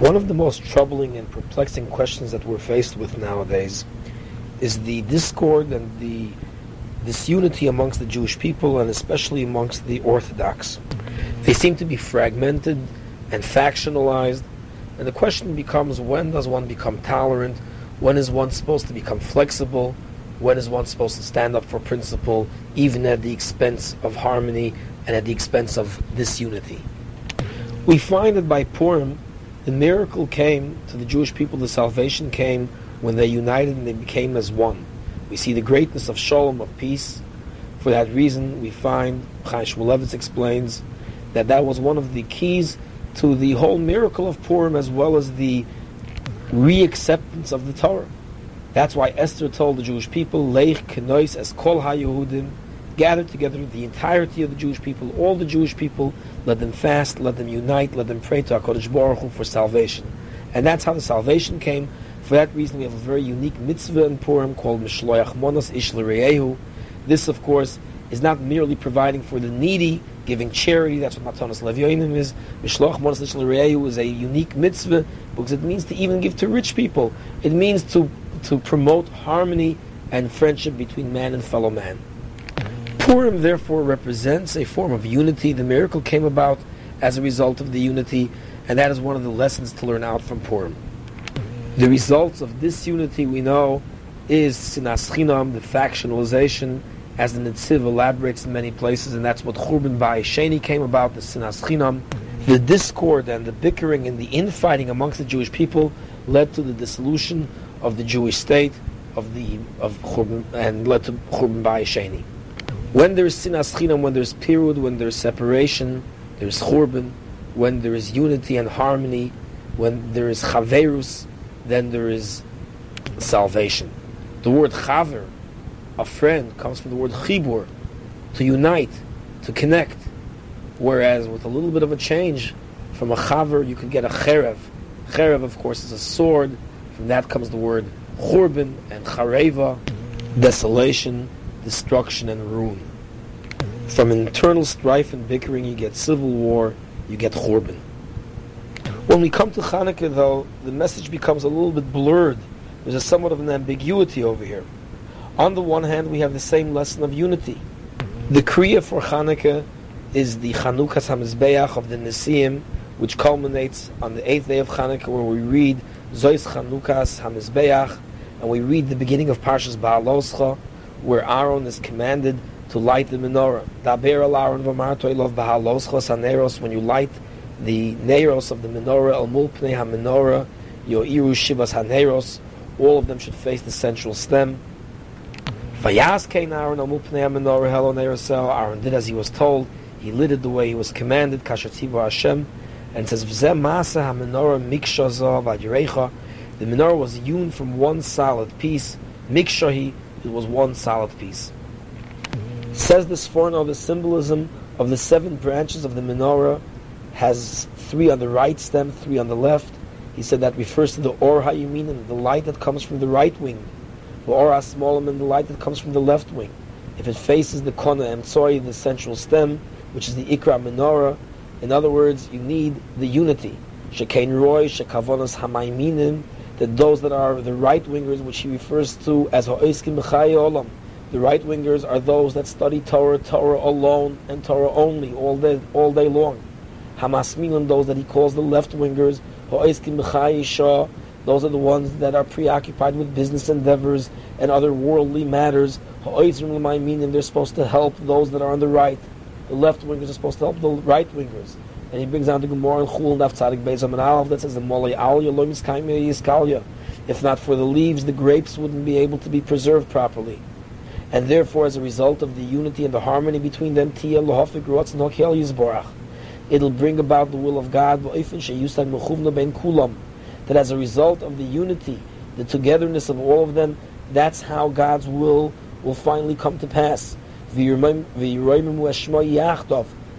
One of the most troubling and perplexing questions that we're faced with nowadays is the discord and the disunity amongst the Jewish people and especially amongst the Orthodox. They seem to be fragmented and factionalized, and the question becomes when does one become tolerant? When is one supposed to become flexible? When is one supposed to stand up for principle, even at the expense of harmony and at the expense of disunity? We find that by Purim, the miracle came to the Jewish people, the salvation came when they united and they became as one. We see the greatness of shalom, of peace. For that reason, we find, Chaim Shmulevitz explains, that that was one of the keys to the whole miracle of Purim as well as the reacceptance of the Torah. That's why Esther told the Jewish people, Leich kenois es kol ha-Yehudim, gather together the entirety of the Jewish people, all the Jewish people, let them fast, let them unite, let them pray to HaKadosh Baruch Hu for salvation. And that's how the salvation came. For that reason, we have a very unique mitzvah in Purim called Mishloach Monos Ish This, of course, is not merely providing for the needy, giving charity. That's what Matanos Levyoinim is. Mishloach Monos Ish is a unique mitzvah because it means to even give to rich people. It means to, to promote harmony and friendship between man and fellow man. Purim, therefore, represents a form of unity. The miracle came about as a result of the unity, and that is one of the lessons to learn out from Purim. The results of this unity, we know, is sinas chinam, the factionalization, as the Netziv elaborates in many places, and that's what Churban Bai Sheni came about, the sinas chinam. The discord and the bickering and the infighting amongst the Jewish people led to the dissolution of the Jewish state of the of Churban, and led to Churban Bai Sheni. When there is sinas chinam, when there's pirud, when there's separation, there's churban. When there is unity and harmony, when there is chaverus, then there is salvation. The word chaver, a friend, comes from the word chibur, to unite, to connect. Whereas with a little bit of a change, from a chaver you can get a cherev. Cherev, of course, is a sword. From that comes the word churban and chareva, desolation destruction and ruin. From internal strife and bickering, you get civil war, you get churban. When we come to Hanukkah, though, the message becomes a little bit blurred. There's a somewhat of an ambiguity over here. On the one hand, we have the same lesson of unity. The Kriya for Hanukkah is the Chanukas HaMizbeach of the Nisim, which culminates on the eighth day of Hanukkah, where we read Zois Chanukas HaMizbeach, and we read the beginning of Parshas Baaloscha, where Aaron is commanded to light the menorah. Daber al Aaron v'marto love b'haloschos haneros. When you light the neros of the menorah, al mulpnei ha-menorah, yo'iru shivas haneros, all of them should face the central stem. Vayas kein Aaron al mulpnei ha-menorah helo nerosel. Aaron did as he was told. He lit it the way he was commanded. Kashatzivu Hashem. And says, V'zeh masa ha-menorah mikshazo v'adirecha. The menorah was hewn from one solid piece. Mikshahi it was one solid piece. Says the Sforno, the symbolism of the seven branches of the menorah has three on the right stem, three on the left. He said that refers to the Or HaYumin, the light that comes from the right wing. The Or HaSmolim, the light that comes from the left wing. If it faces the Kona Emtsoi, the central stem, which is the Ikra menorah, in other words, you need the unity. Shekain Roy, Shekavonos Hamayminim, that those that are the right wingers, which he refers to as ha'oiskim olam, the right wingers are those that study Torah, Torah alone, and Torah only all day, all day long. Hamasmilim, those that he calls the left wingers, those are the ones that are preoccupied with business endeavors and other worldly matters. Ha'oisrim they're supposed to help those that are on the right. The left wingers are supposed to help the right wingers. And he brings down the Gemara and Chul and Tzadik Beis Amin Aleph that says. If not for the leaves, the grapes wouldn't be able to be preserved properly. And therefore, as a result of the unity and the harmony between them. It'll bring about the will of God, that as a result of the unity, the togetherness of all of them, that's how God's will will finally come to pass.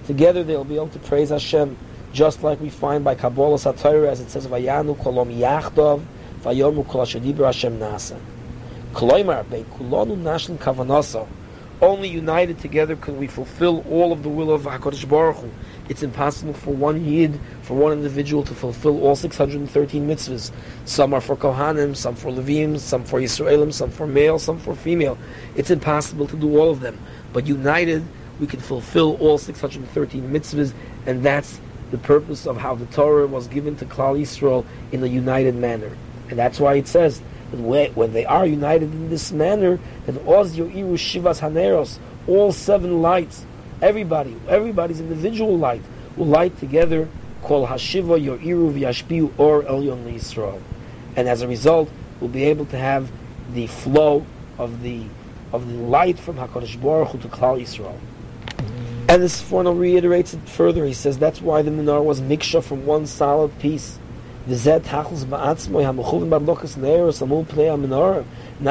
Together they'll be able to praise Hashem, just like we find by Kabbalah Satira, as it says, Vayanu kolom yachdov, vayomu kol Hashem nasa. Kloimar, bei kulonu nashlim kavanasa, Only united together can we fulfill all of the will of HaKadosh Baruch Hu. It's impossible for one Yid, for one individual to fulfill all 613 mitzvahs. Some are for Kohanim, some for Levim, some for Yisraelim, some for male, some for female. It's impossible to do all of them. But united, we can fulfill all 613 mitzvahs, and that's the purpose of how the Torah was given to Klal Yisrael in a united manner. And that's why it says when they are united in this manner, that Oz Yo'iru Shivas Haneros, all seven lights, everybody, everybody's individual light, will light together, call Hashiva Yo'iru V'yashpiu Or Elyon Yisrael. And as a result, we'll be able to have the flow of the of the light from HaKadosh Baruch Hu to Klal Yisrael. And this Forno reiterates it further. He says that's why the menorah was mixture from one solid piece. Not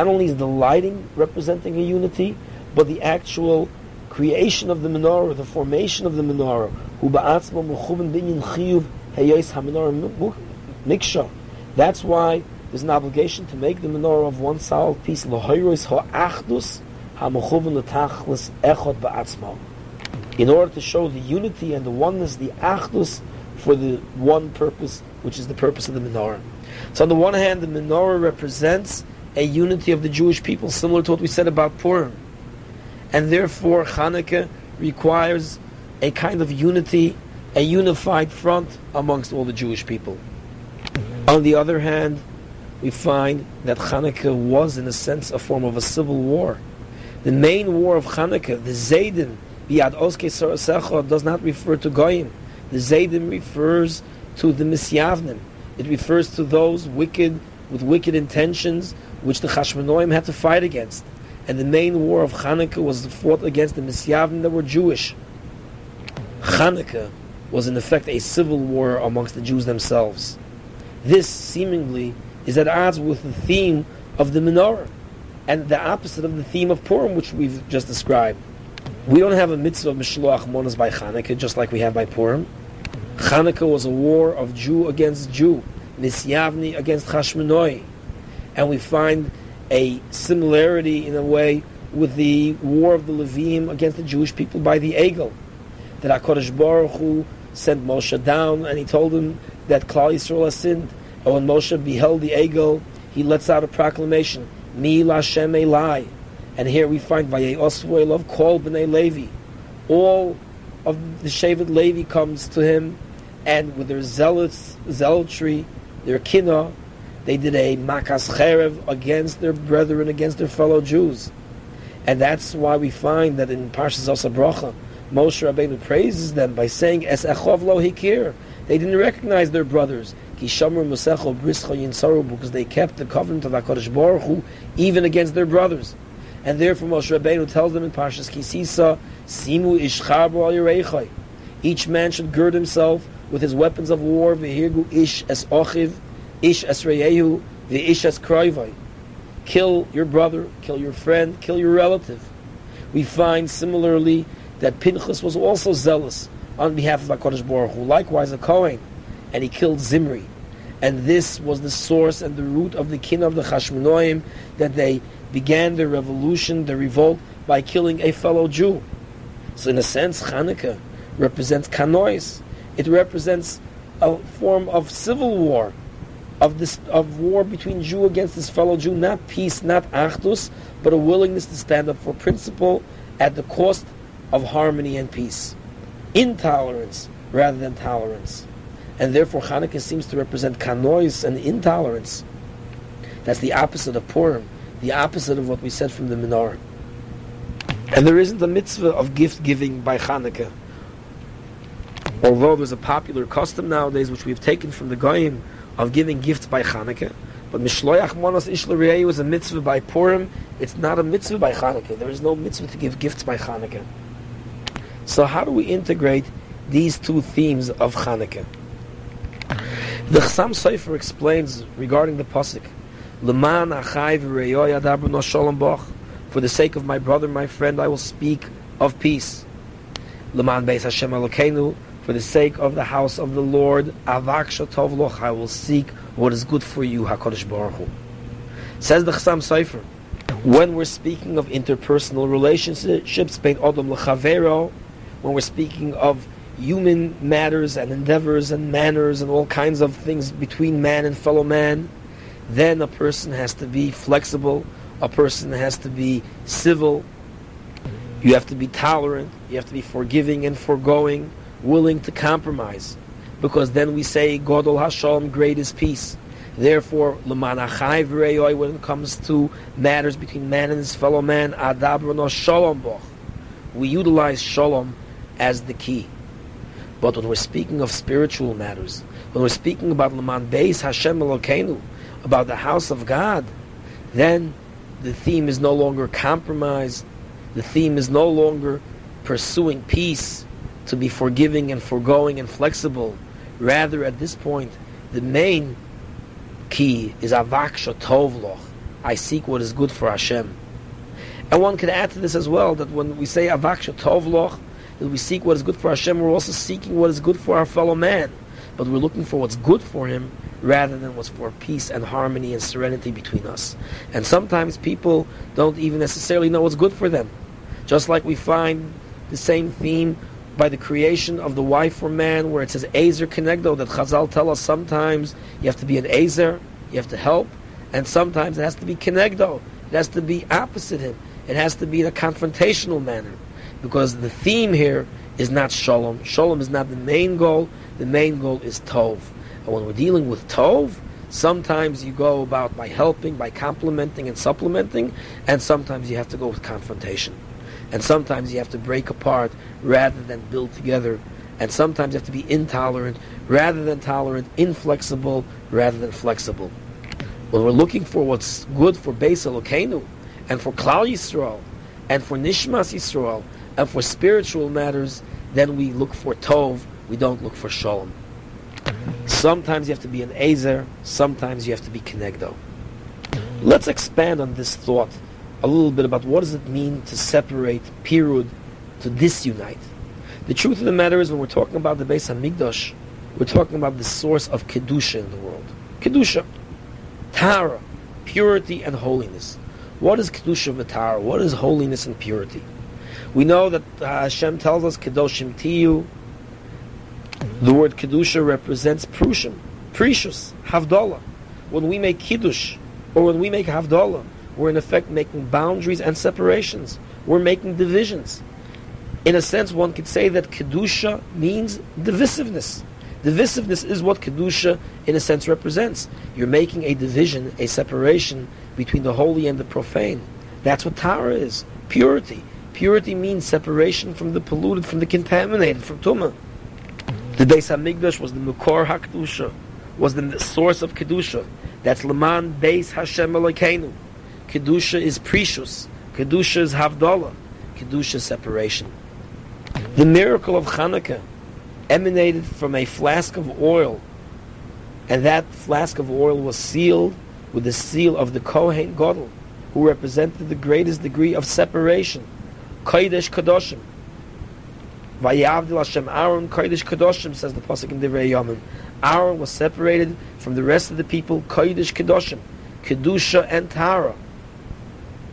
only is the lighting representing a unity, but the actual creation of the menorah, the formation of the menorah, hu ba'atzmo mechuven binyan chiyuv heyes ha-menorah. That's why there's an obligation to make the menorah of one solid piece. In order to show the unity and the oneness, the achdus, for the one purpose, which is the purpose of the menorah. So on the one hand, the menorah represents a unity of the Jewish people, similar to what we said about Purim. And therefore, Hanukkah requires a kind of unity, a unified front amongst all the Jewish people. On the other hand, we find that Hanukkah was, in a sense, a form of a civil war. The main war of Hanukkah, the Zaydim, Biad Oske does not refer to Goyim. The Zaydim refers to the Misyavnim. It refers to those wicked, with wicked intentions, which the Chashmonoim had to fight against. And the main war of Hanukkah was fought against the Misyavnim that were Jewish. Hanukkah was in effect a civil war amongst the Jews themselves. This seemingly is at odds with the theme of the menorah and the opposite of the theme of Purim, which we've just described. We don't have a mitzvah of Mishloach Monas by Chanukah, just like we have by Purim. Chanukah was a war of Jew against Jew, Nisyavni against Chashmonoi. And we find a similarity in a way with the war of the Levim against the Jewish people by the Egel. That HaKadosh Baruch Hu sent Moshe down and he told him that Klal Yisrael has sinned. And when Moshe beheld the Egel, he lets out a proclamation, Mi Lashem Elai, and here we find Vayei Osvoilov called Bnei Levi. All of the Shevet Levi comes to him, and with their zealous zealotry, their kina, they did a makas cherev against their brethren, against their fellow Jews. And that's why we find that in Parshas Osabracha, Moshe Rabbeinu praises them by saying, Es echov lo hikir. They didn't recognize their brothers. Kishamur Musechho Briscoyin Saru, because they kept the covenant of HaKadosh Baruch Hu even against their brothers. And therefore Moshe Rabbeinu tells them in Parshas Kisisa, Simu ishcharbo al Each man should gird himself with his weapons of war, v'hirgu ish es ochiv, ish es reyehu, v'ish es kroivai. Kill your brother, kill your friend, kill your relative. We find similarly that Pinchas was also zealous on behalf of HaKadosh Baruch Hu, likewise a Kohen, and he killed Zimri. And this was the source and the root of the kin of the Chashmonoim, that they began the revolution, the revolt, by killing a fellow Jew. So, in a sense, Hanukkah represents kanois. It represents a form of civil war, of this of war between Jew against his fellow Jew, not peace, not achdus, but a willingness to stand up for principle at the cost of harmony and peace, intolerance rather than tolerance, and therefore Hanukkah seems to represent kanois and intolerance. That's the opposite of Purim the opposite of what we said from the menorah. And there isn't a mitzvah of gift giving by Hanukkah. Although there's a popular custom nowadays, which we've taken from the Goyim, of giving gifts by Hanukkah, but Mishloach Monos Ishla was a mitzvah by Purim. It's not a mitzvah by Hanukkah. There is no mitzvah to give gifts by Hanukkah. So how do we integrate these two themes of Hanukkah? The Chassam Sofer explains regarding the pasuk Leman achai v'reyoy adabru no shalom boch. For the sake of my brother, my friend, I will speak of peace. Leman beis Hashem Elokeinu. For the sake of the house of the Lord, avak shatov loch. I will seek what is good for you, Hakadosh Baruch Hu. Says the Chassam Sofer. When we're speaking of interpersonal relationships, bein odom lechavero, when we're speaking of human matters and endeavors and manners and all kinds of things between man and fellow man, then a person has to be flexible, a person has to be civil, you have to be tolerant, you have to be forgiving and foregoing, willing to compromise. Because then we say, Godol Hashem, great is peace. Therefore, when it comes to matters between man and his fellow man, we utilize shalom as the key. But when we're speaking of spiritual matters, when we're speaking about Laman Beis Hashem Elokeinu, about the house of God, then the theme is no longer compromise. The theme is no longer pursuing peace, to be forgiving and foregoing and flexible. Rather, at this point, the main key is avak tovloch. I seek what is good for Hashem. And one can add to this as well that when we say avak tovloch, that we seek what is good for Hashem, we're also seeking what is good for our fellow man. But we're looking for what's good for him rather than what's for peace and harmony and serenity between us. And sometimes people don't even necessarily know what's good for them. Just like we find the same theme by the creation of the wife or man, where it says Azer Kenegdo, that Chazal tell us sometimes you have to be an Azer, you have to help, and sometimes it has to be Kenegdo, it has to be opposite him, it has to be in a confrontational manner because the theme here is not shalom. Shalom is not the main goal. The main goal is tov. And when we're dealing with tov, sometimes you go about by helping, by complementing and supplementing, and sometimes you have to go with confrontation. And sometimes you have to break apart rather than build together. And sometimes you have to be intolerant rather than tolerant, inflexible rather than flexible. When we're looking for what's good for Beis Elokeinu and for Klal Yisrael and for Nishmas Yisrael and for spiritual matters, then we look for Tov, we don't look for Shalom. Sometimes you have to be an Azer, sometimes you have to be Kenegdo. Let's expand on this thought a little bit about what does it mean to separate Pirud, to disunite. The truth of the matter is when we're talking about the Beis Hamikdash, we're talking about the source of Kedusha in the world. Kedusha, Tara, purity and holiness. What is Kedusha Tara? What is holiness and purity? We know that uh, Hashem tells us Kedoshim Tiyu. The word Kedusha represents Prushim, precious, Havdalah. When we make Kiddush, or when we make Havdalah, we're in effect making boundaries and separations. We're making divisions. In a sense, one could say that Kedusha means divisiveness. Divisiveness is what Kedusha, in a sense, represents. You're making a division, a separation between the holy and the profane. That's what Tara is purity. Purity means separation from the polluted, from the contaminated, from Tumah. The Beis Hamikdash was the Mukor HaKedusha, was the source of Kedusha. That's Leman Beis Hashem Elokeinu. Kedusha is precious. Kedusha is Havdalah. Kedusha is separation. The miracle of Hanukkah emanated from a flask of oil, and that flask of oil was sealed with the seal of the Kohen Gadol, who represented the greatest degree of separation Kodesh Kadoshim. Vayavdil Hashem Aaron Kodesh Kadoshim says the pasuk in Divrei Yomim. Aaron was separated from the rest of the people Kodesh Kadoshim, Kedusha and Tara,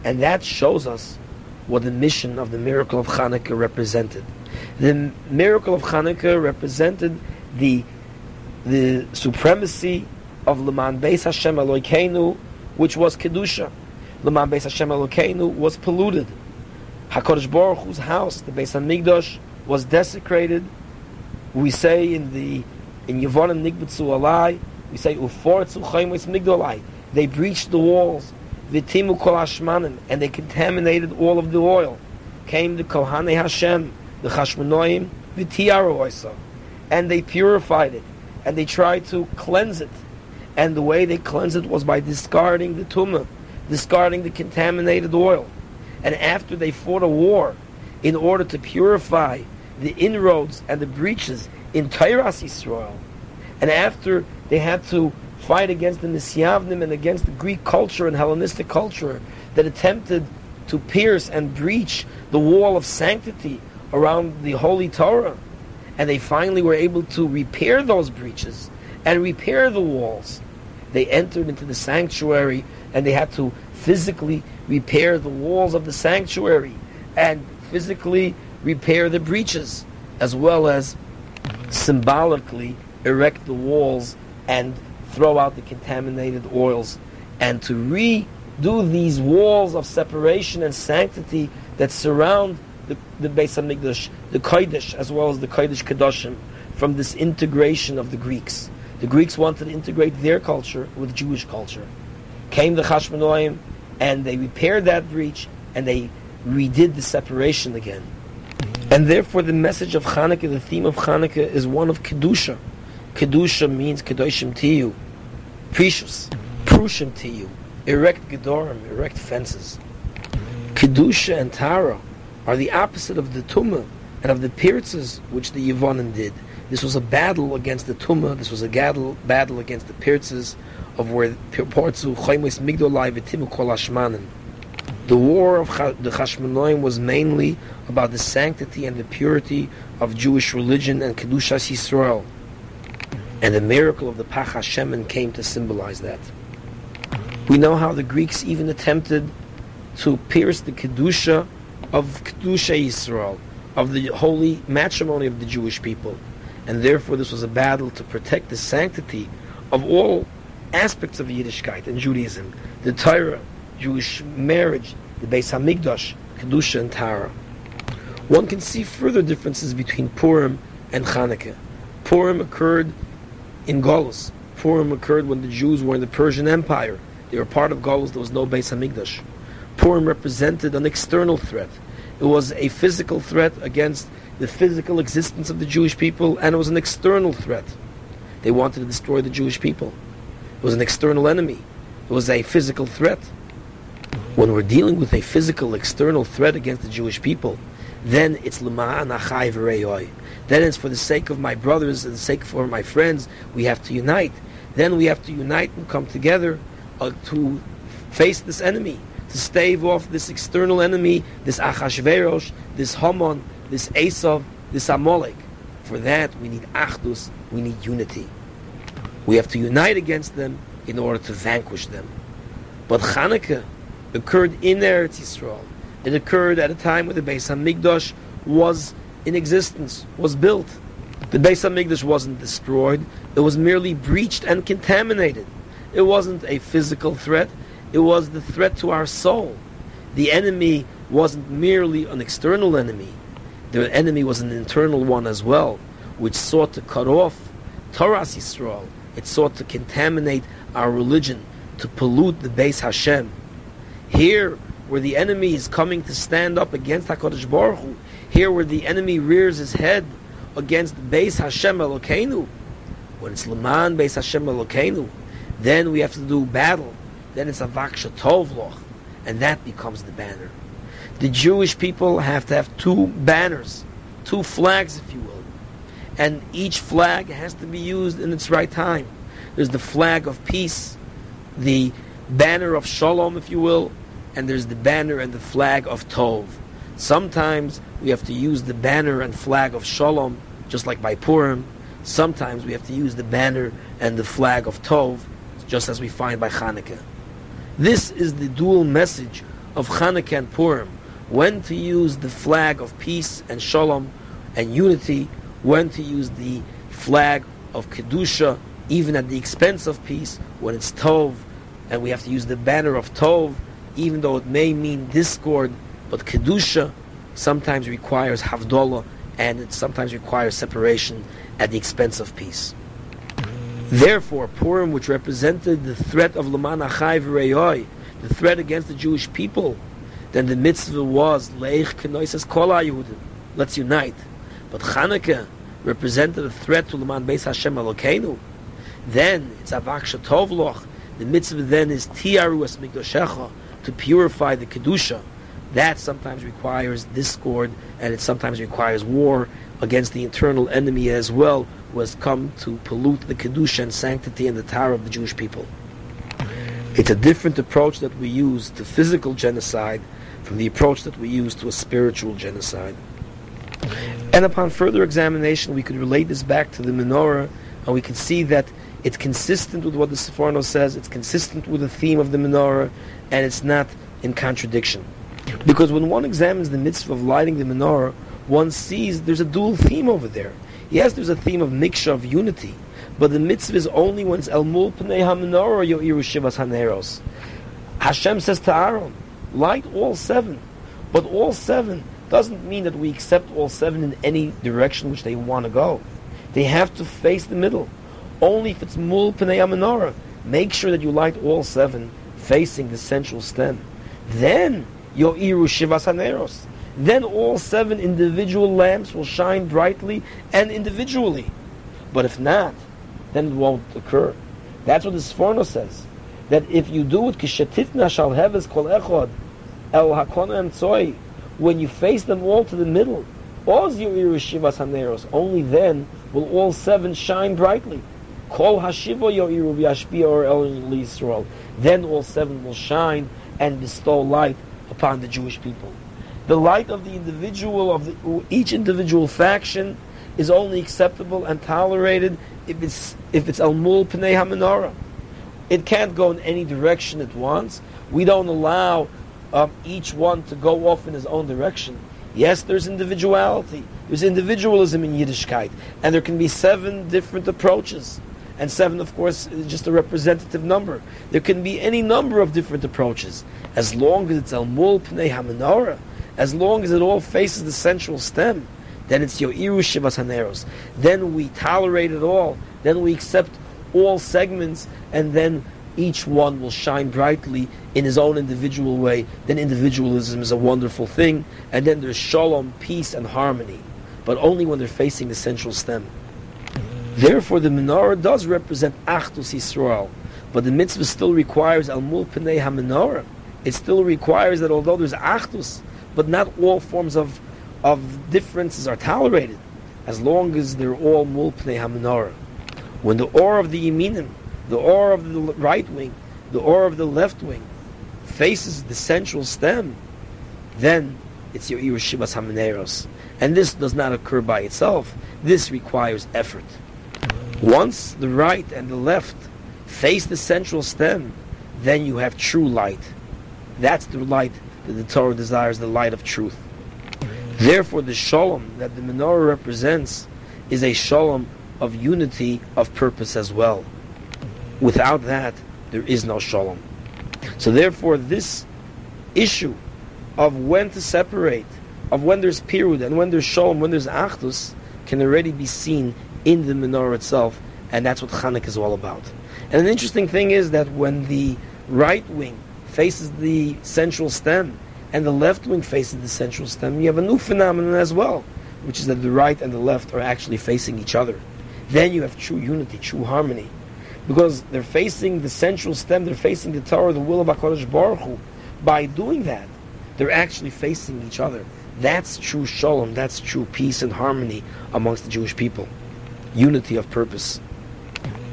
and that shows us what the mission of the miracle of Hanukkah represented. The miracle of Hanukkah represented the the supremacy of Leman Beis Hashem Elokeinu, which was Kedusha. Leman Beis Hashem Elokeinu was polluted. Hakadosh Baruch Hu's house, the Beis Hamikdash, was desecrated. We say in the in Yevonim Nigbetzu Alai, we say Ufortzu Chaymus Migdolai. They breached the walls, Vitimu Kol Hashmanim, and they contaminated all of the oil. Came the Kohane Hashem, the Chashmanoim, Vitiyaru Oisa, and they purified it, and they tried to cleanse it. And the way they cleansed it was by discarding the tumah, discarding the contaminated oil and after they fought a war in order to purify the inroads and the breaches in Tairas Yisrael, and after they had to fight against the Nisyavnim and against the Greek culture and Hellenistic culture that attempted to pierce and breach the wall of sanctity around the Holy Torah, and they finally were able to repair those breaches and repair the walls. they entered into the sanctuary and they had to physically repair the walls of the sanctuary and physically repair the breaches, as well as symbolically erect the walls and throw out the contaminated oils, and to redo these walls of separation and sanctity that surround the, the Beis Hamikdash, the Kodesh, as well as the Kodesh Kedoshim, from this integration of the Greeks. The Greeks wanted to integrate their culture with Jewish culture. Came the Chashmonaim, and they repaired that breach, and they redid the separation again. And therefore, the message of Hanukkah, the theme of Hanukkah, is one of Kedusha. Kedusha means Kedoshim Tiyu, precious, Prushim Tiyu, erect Gedorim, erect fences. Kedusha and Tara are the opposite of the Tumah and of the Pirtzes which the Yevonim did. This was a battle against the Tumah, this was a battle, battle against the Pirtzes of where Portzu, Chaimus Migdolai, Vitimu Kol. The war of the Chashmonaim was mainly about the sanctity and the purity of Jewish religion and Kedushas Yisrael. And the miracle of the Pach Hashemen came to symbolize that. We know how the Greeks even attempted to pierce the Kedusha of Kedusha Yisrael, of the holy matrimony of the Jewish people. And therefore this was a battle to protect the sanctity of all aspects of Yiddishkeit and Judaism, the Torah, Jewish marriage, the Beis Hamikdash, Kedusha and Tara. One can see further differences between Purim and Chanukah. Purim occurred in Golos. Purim occurred when the Jews were in the Persian Empire. They were part of Golos. There was no Beis Hamikdash. Purim represented an external threat. It was a physical threat against the physical existence of the Jewish people, and it was an external threat. They wanted to destroy the Jewish people. It was an external enemy. It was a physical threat. When we're dealing with a physical external threat against the Jewish people, then it's l'ma'an achai v'reyoy. Then it's for the sake of my brothers and the sake of my friends, we have to unite. Then we have to unite and come together uh, to face this enemy, to stave off this external enemy, this Achashverosh, this Haman, this Esav, this Amalek. For that, we need achdus, we need unity. We have to unite against them in order to vanquish them. But Hanukkah, occurred in Eretz Yisrael. It occurred at a time when the Beis Hamikdash was in existence, was built. The Beis Hamikdash wasn't destroyed; it was merely breached and contaminated. It wasn't a physical threat; it was the threat to our soul. The enemy wasn't merely an external enemy; the enemy was an internal one as well, which sought to cut off Torah Yisrael. It sought to contaminate our religion, to pollute the Beis Hashem. Here, where the enemy is coming to stand up against Hakadosh Baruch Hu, here where the enemy rears his head against Beis Hashem Elokeinu, when it's Leman Beis Hashem Elokeinu, then we have to do battle. Then it's a Vaksha Tovloch, and that becomes the banner. The Jewish people have to have two banners, two flags, if you will, and each flag has to be used in its right time. There's the flag of peace, the banner of Shalom, if you will, and there's the banner and the flag of Tov. Sometimes we have to use the banner and flag of Shalom, just like by Purim. Sometimes we have to use the banner and the flag of Tov, just as we find by Hanukkah. This is the dual message of Hanukkah and Purim. When to use the flag of peace and Shalom and unity, when to use the flag of Kedusha, even at the expense of peace, when it's Tov, and we have to use the banner of Tov, even though it may mean discord, but Kedusha sometimes requires Havdalah, and it sometimes requires separation at the expense of peace. Therefore, Purim, which represented the threat of Laman Achai V'Reyoy, the threat against the Jewish people, then the mitzvah was Leich Kenoises Kol Yehudim. Let's unite. But Chanukah represented a threat to Laman Beis Hashem Elokeinu. Then it's Avak Shatovloch, the mitzvah then is tiaru es mikdoshecha, to purify the kedusha. That sometimes requires discord, and it sometimes requires war against the internal enemy as well, who has come to pollute the kedusha and sanctity and the tower of the Jewish people. It's a different approach that we use to physical genocide from the approach that we use to a spiritual genocide. And upon further examination, we could relate this back to the menorah, and we can see that It's consistent with what the Seforno says. It's consistent with the theme of the menorah, and it's not in contradiction. Because when one examines the mitzvah of lighting the menorah, one sees there's a dual theme over there. Yes, there's a theme of miksha, of unity, but the mitzvah is only when it's el mul pnei ha-menorah yo'iru shivas haneros. Hashem says to Aaron, light all seven. But all seven doesn't mean that we accept all seven in any direction which they want to go. They have to face the middle. Only if it's mul pnei menorah. Make sure that you light all seven facing the central stem. Then yo'iru shivas haneros. Then all seven individual lamps will shine brightly and individually. But if not, then it won't occur. That's what the Sforno says. That if you do it, kishatifna shal heves kol echod el hakona emtzoi, when you face them all to the middle, oz yo'iru shivas haneros. Only then will all seven shine brightly. Kol hashivo yo'iru v'yashpia or el Yisrael. Then all seven will shine and bestow light upon the Jewish people. The light of the individual of the, each individual faction is only acceptable and tolerated if it's if it's al mul pnei hamenorah. It can't go in any direction at once. We don't allow um, each one to go off in his own direction. Yes, there's individuality. There's individualism in Yiddishkeit, and there can be seven different approaches. And seven, of course, is just a representative number. There can be any number of different approaches, as long as it's al mul pnei hamenorah, as long as it all faces the central stem. Then it's yo'iru shivas haneros. Then we tolerate it all. Then we accept all segments, and then each one will shine brightly in his own individual way. Then individualism is a wonderful thing, and then there's shalom, peace, and harmony, but only when they're facing the central stem. Therefore, the menorah does represent Achdus Yisrael, but the mitzvah still requires Al Mul Pnei HaMenorah. It still requires that although there's Achdus, but not all forms of, of differences are tolerated, as long as they're all Mul Pnei HaMenorah. When the or of the Yeminim, the or of the right wing, the or of the left wing, faces the central stem, then it's your Shivas Hameneros. And this does not occur by itself. This requires effort. Once the right and the left face the central stem, then you have true light. That's the light that the Torah desires, the light of truth. Therefore, the shalom that the menorah represents is a shalom of unity of purpose as well. Without that, there is no shalom. So, therefore, this issue of when to separate, of when there's pirud and when there's shalom, when there's achdus, can already be seen in the menorah itself, and that's what Chanukah is all about. And an interesting thing is that when the right wing faces the central stem and the left wing faces the central stem, you have a new phenomenon as well, which is that the right and the left are actually facing each other. Then you have true unity, true harmony. Because they're facing the central stem, they're facing the Torah, the will of HaKadosh Baruch Hu. By doing that, they're actually facing each other. That's true shalom, that's true peace and harmony amongst the Jewish people unity of purpose.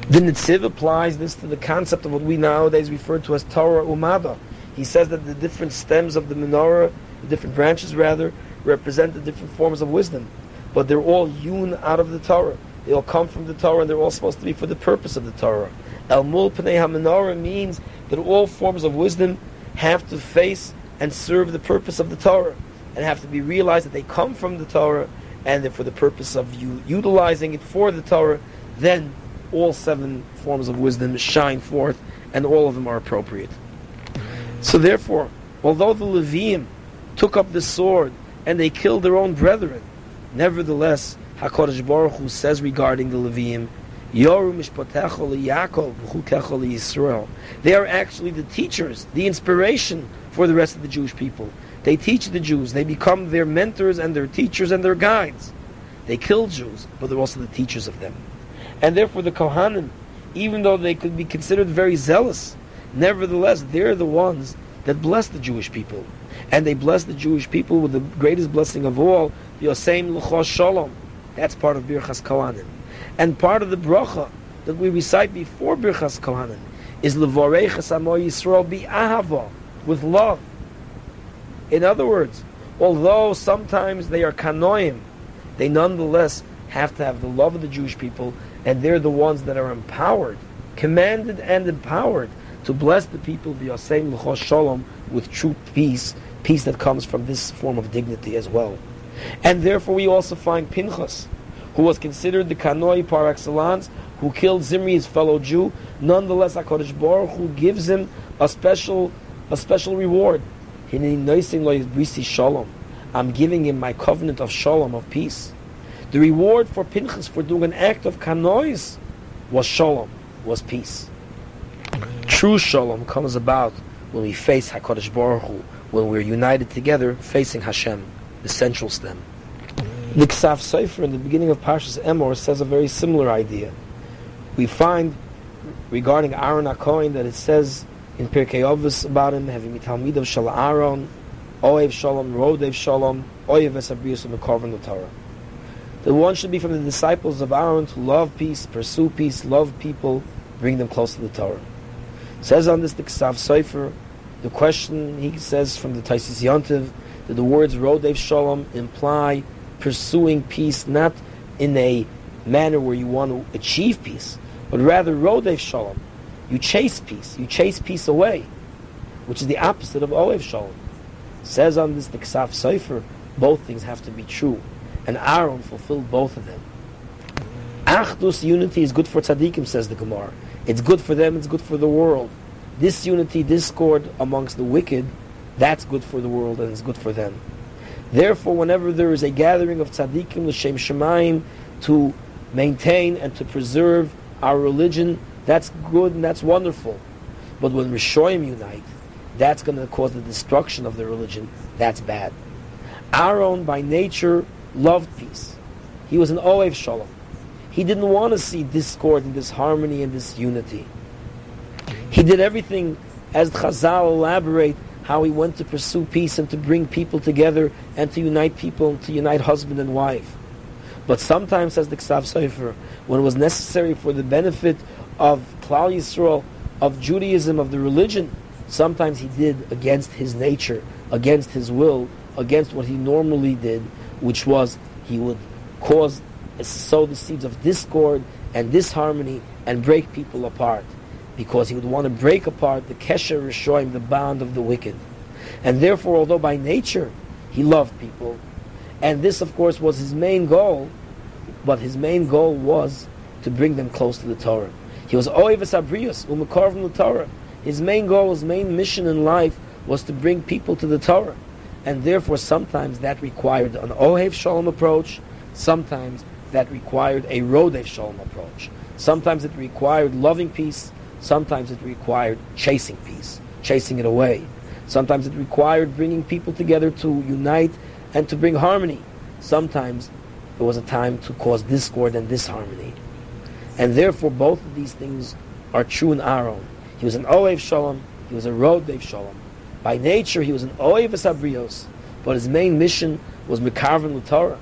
The Netziv applies this to the concept of what we nowadays refer to as Torah Umada. He says that the different stems of the menorah, the different branches rather, represent the different forms of wisdom. But they're all hewn out of the Torah. They all come from the Torah and they're all supposed to be for the purpose of the Torah. El Mul Pnei HaMenorah means that all forms of wisdom have to face and serve the purpose of the Torah and have to be realized that they come from the Torah and for the purpose of you utilizing it for the Torah, then all seven forms of wisdom shine forth, and all of them are appropriate. So therefore, although the Levim took up the sword and they killed their own brethren, nevertheless, Hakadosh Baruch Hu says regarding the Yisrael. They are actually the teachers, the inspiration for the rest of the Jewish people. They teach the Jews. They become their mentors and their teachers and their guides. They kill Jews, but they're also the teachers of them. And therefore, the Kohanim, even though they could be considered very zealous, nevertheless, they're the ones that bless the Jewish people. And they bless the Jewish people with the greatest blessing of all, L'chos Shalom. That's part of Birchas Kohanim. And part of the bracha that we recite before Birchas Kohanim is Levorechas Amo Yisrael Bi Ahava, with love. In other words, although sometimes they are kanoim, they nonetheless have to have the love of the Jewish people and they're the ones that are empowered, commanded and empowered to bless the people shalom with true peace, peace that comes from this form of dignity as well. And therefore we also find Pinchas, who was considered the kanoi par excellence, who killed Zimri, his fellow Jew. Nonetheless, HaKadosh Baruch Hu gives him a special, a special reward. Shalom. I'm giving him my covenant of shalom, of peace. The reward for Pinchas for doing an act of kanois was shalom, was peace. True shalom comes about when we face HaKadosh Baruch Hu, when we're united together facing Hashem, the central stem. The Ksav Sefer in the beginning of Parshas Emor says a very similar idea. We find regarding Aaron HaKohen that it says in Pirkei Avos about him, having Talmidav Shal Aaron, Oev Shalom, Rodev Shalom, Oev Esabrius Mekorvan Torah. The one should be from the disciples of Aaron to love peace, pursue peace, love people, bring them close to the Torah. It says on this the Ksav Sefer, the question he says from the Taisis Yontiv, that the words Rodev Shalom imply pursuing peace not in a manner where you want to achieve peace, but rather Rodev Shalom. You chase peace. You chase peace away, which is the opposite of Oev Shalom. Says on this the Ksav Sefer, both things have to be true. And Aaron fulfilled both of them. Achdus unity is good for tzaddikim, says the Gemara. It's good for them, it's good for the world. Disunity, discord amongst the wicked, that's good for the world and it's good for them. Therefore, whenever there is a gathering of tzaddikim l'shem shemaim to maintain and to preserve our religion, that's good and that's wonderful. But when Rishoyim unite, that's going to cause the destruction of the religion. That's bad. Aaron, by nature, loved peace. He was an Oev Shalom. He didn't want to see discord and disharmony and disunity. He did everything, as Chazal elaborate, how he went to pursue peace and to bring people together and to unite people and to unite husband and wife. But sometimes, says the Ksav Sefer, when it was necessary for the benefit of Klal Yisrael, of Judaism, of the religion, sometimes he did against his nature, against his will, against what he normally did, which was he would cause, sow the seeds of discord and disharmony and break people apart because he would want to break apart the kesher rishoim, the bond of the wicked. And therefore, although by nature he loved people, and this, of course, was his main goal, but his main goal was to bring them close to the Torah. He was oivas abrius the Torah. His main goal, his main mission in life was to bring people to the Torah. And therefore, sometimes that required an Ohev Shalom approach, sometimes that required a Rodev Shalom approach. Sometimes it required loving peace, Sometimes it required chasing peace, chasing it away. Sometimes it required bringing people together to unite and to bring harmony. Sometimes it was a time to cause discord and disharmony. And therefore, both of these things are true in Aaron. He was an Oev Shalom, he was a Rodev Shalom. By nature, he was an Oev Abrios, but his main mission was Mekarvan Torah.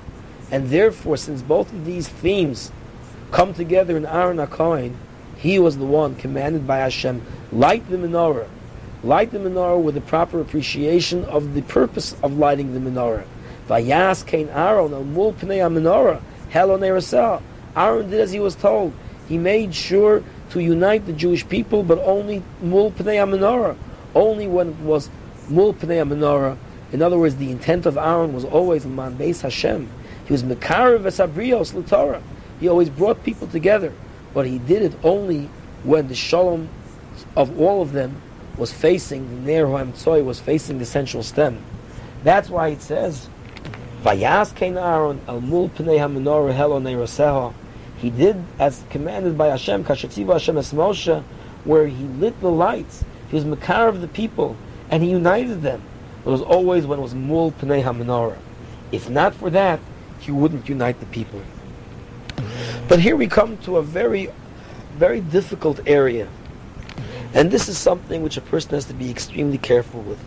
And therefore, since both of these themes come together in Aaron HaKohen, he was the one commanded by Hashem, light the menorah. Light the menorah with the proper appreciation of the purpose of lighting the menorah. Vayas kain Aaron al mul menorah hel Aaron did as he was told. He made sure to unite the Jewish people, but only mul pnei menorah. Only when it was mul pnei menorah. In other words, the intent of Aaron was always man beis Hashem. He was mekarev esabrios l'Torah. He always brought people together but he did it only when the shalom of all of them was facing the Ner Tzoy was facing the central stem. That's why it says, "Vayas kein Aaron al mul pnei hamenorah helo neiroseho." He did as commanded by Hashem, kashetziva Hashem es Moshe, where he lit the lights. He was makar of the people, and he united them. It was always when it was mul pnei hamenorah. If not for that, he wouldn't unite the people. But here we come to a very, very difficult area. And this is something which a person has to be extremely careful with.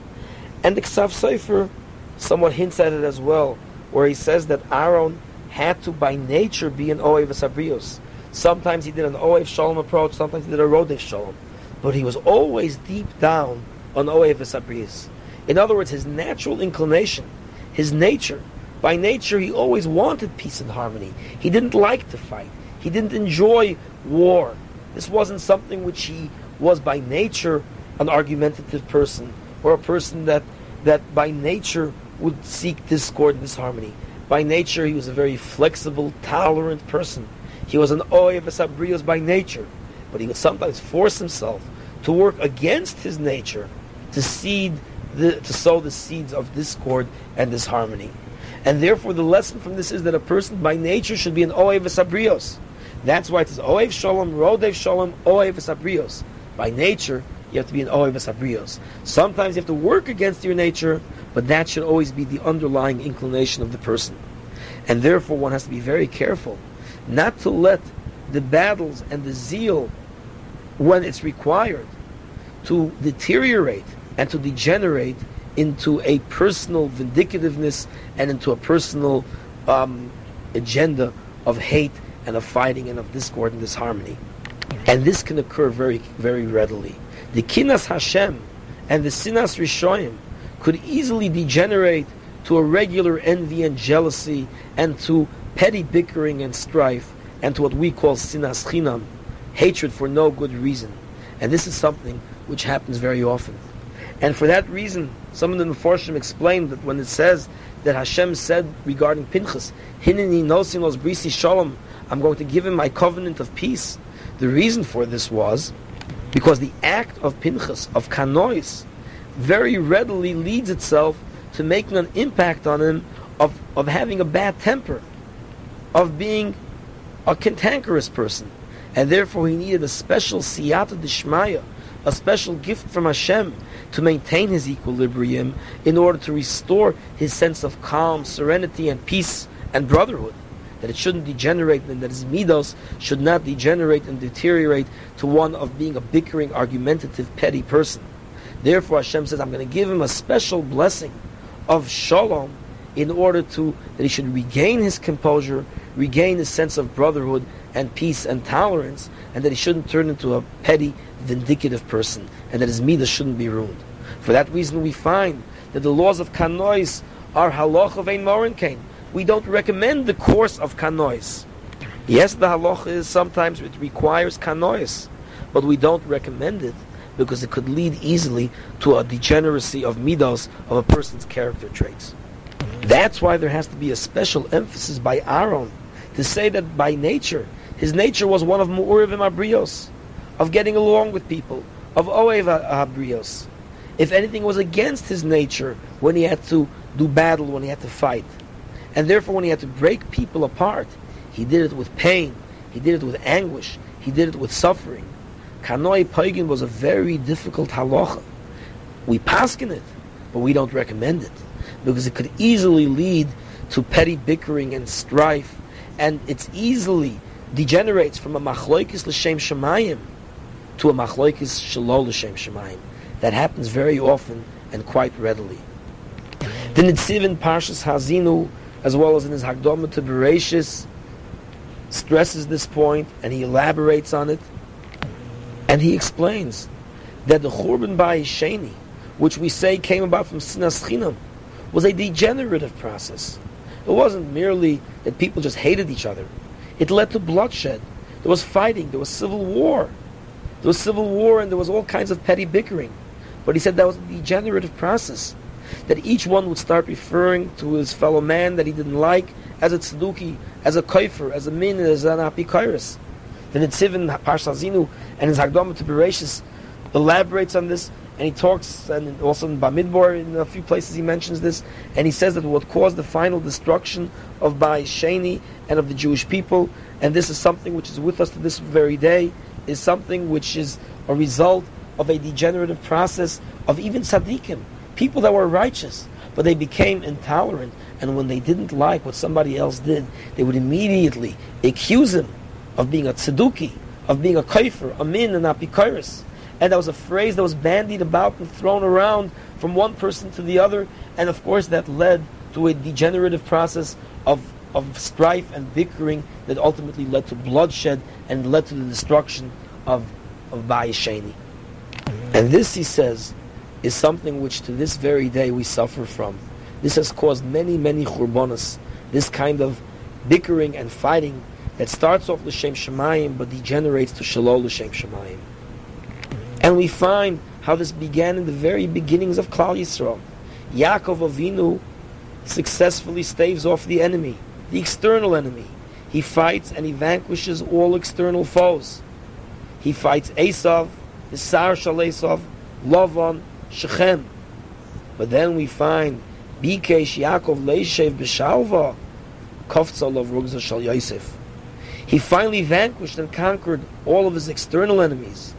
And the Ksav Sefer somewhat hints at it as well, where he says that Aaron had to by nature be an Oev Sabrios. Sometimes he did an Oev Shalom approach, sometimes he did a Rodev Shalom. But he was always deep down on Oev Sabrios. In other words, his natural inclination, his nature, by nature, he always wanted peace and harmony. He didn't like to fight. He didn't enjoy war. This wasn't something which he was by nature an argumentative person or a person that, that by nature would seek discord and disharmony. By nature, he was a very flexible, tolerant person. He was an Oy of Sabrios by nature, but he would sometimes force himself to work against his nature to seed the, to sow the seeds of discord and disharmony. And therefore, the lesson from this is that a person by nature should be an Oev Sabrios. That's why it says Oev Shalom, Rodev Shalom, Oev Sabrios. By nature, you have to be an Oev Sabrios. Sometimes you have to work against your nature, but that should always be the underlying inclination of the person. And therefore, one has to be very careful not to let the battles and the zeal, when it's required, to deteriorate and to degenerate into a personal vindicativeness and into a personal um, agenda of hate and of fighting and of discord and disharmony. And this can occur very, very readily. The kinas Hashem and the sinas rishoyim could easily degenerate to a regular envy and jealousy and to petty bickering and strife and to what we call sinas chinam, hatred for no good reason. And this is something which happens very often. And for that reason, some of the Mepharshim explained that when it says that Hashem said regarding Pinchas, Hinini nosin los brisi shalom, I'm going to give him my covenant of peace. The reason for this was because the act of Pinchas, of Kanois, very readily leads itself to making an impact on him of, of having a bad temper, of being a cantankerous person. And therefore he needed a special siyata dishmaya, a special gift from Hashem to maintain his equilibrium in order to restore his sense of calm, serenity, and peace and brotherhood. That it shouldn't degenerate and that his midos should not degenerate and deteriorate to one of being a bickering, argumentative, petty person. Therefore Hashem says, I'm going to give him a special blessing of shalom in order to that he should regain his composure, regain his sense of brotherhood and peace and tolerance, and that he shouldn't turn into a petty, vindicative person, and that his midah shouldn't be ruined. For that reason, we find that the laws of kanois are halach of ein morin We don't recommend the course of kanois. Yes, the halach is sometimes it requires kanois, but we don't recommend it because it could lead easily to a degeneracy of midos of a person's character traits. That's why there has to be a special emphasis by Aaron to say that by nature, his nature was one of Mu'urivim Abrios, of getting along with people, of Oev Abrios. If anything was against his nature when he had to do battle, when he had to fight. And therefore, when he had to break people apart, he did it with pain, he did it with anguish, he did it with suffering. Kanoi Pagan was a very difficult halacha. We paskin it, but we don't recommend it because it could easily lead to petty bickering and strife, and it's easily degenerates from a machloikis l'shem shemayim to a machloikis shalol l'shem shemayim. That happens very often and quite readily. The Netziv in Parshas Hazinu, as well as in his Hagdoma to Bereshis, stresses this point and he elaborates on it. And he explains that the Churban Sheni, which we say came about from Sinas Chinam, was a degenerative process. It wasn't merely that people just hated each other. It led to bloodshed. There was fighting. There was civil war. There was civil war and there was all kinds of petty bickering. But he said that was a degenerative process. That each one would start referring to his fellow man that he didn't like as a tzeduki, as a kaifer, as a min, as an apikairis. The Nitzivin Parshazinu and his Hagdama to Bereshis elaborates on this and he talks, and also in Bamidbar, in a few places he mentions this, and he says that what caused the final destruction of Sheni and of the Jewish people, and this is something which is with us to this very day, is something which is a result of a degenerative process of even tzaddikim, people that were righteous, but they became intolerant, and when they didn't like what somebody else did, they would immediately accuse him of being a tzadduki, of being a kaifer, a min, and apikoris and that was a phrase that was bandied about and thrown around from one person to the other, and of course that led to a degenerative process of, of strife and bickering that ultimately led to bloodshed and led to the destruction of, of Bayesheni. And this, he says, is something which to this very day we suffer from. This has caused many, many churbanas, this kind of bickering and fighting that starts off L'Shem Shemayim but degenerates to Shalol L'Shem Shemayim. And we find how this began in the very beginnings of Klal Yisrael. Yaakov Avinu successfully staves off the enemy, the external enemy. He fights and he vanquishes all external foes. He fights Esav, the Sar Shal Esav, Lavan, Shechem. But then we find Bikesh Yaakov Leishev B'Shalva, Kovtzal Rugza Shal Yosef. He finally vanquished and conquered all of his external enemies.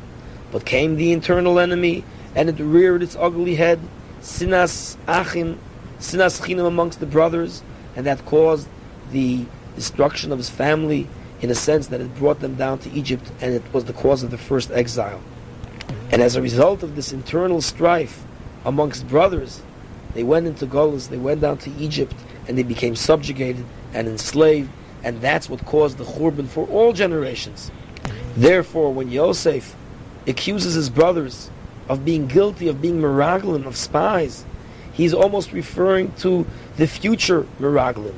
But came the internal enemy, and it reared its ugly head, Sinas Achim, Sinas Chinam amongst the brothers, and that caused the destruction of his family in a sense that it brought them down to Egypt, and it was the cause of the first exile. And as a result of this internal strife amongst brothers, they went into Golis, they went down to Egypt, and they became subjugated and enslaved, and that's what caused the Churban for all generations. Therefore, when Yosef accuses his brothers of being guilty, of being Meraglim, of spies, he's almost referring to the future Meraglim.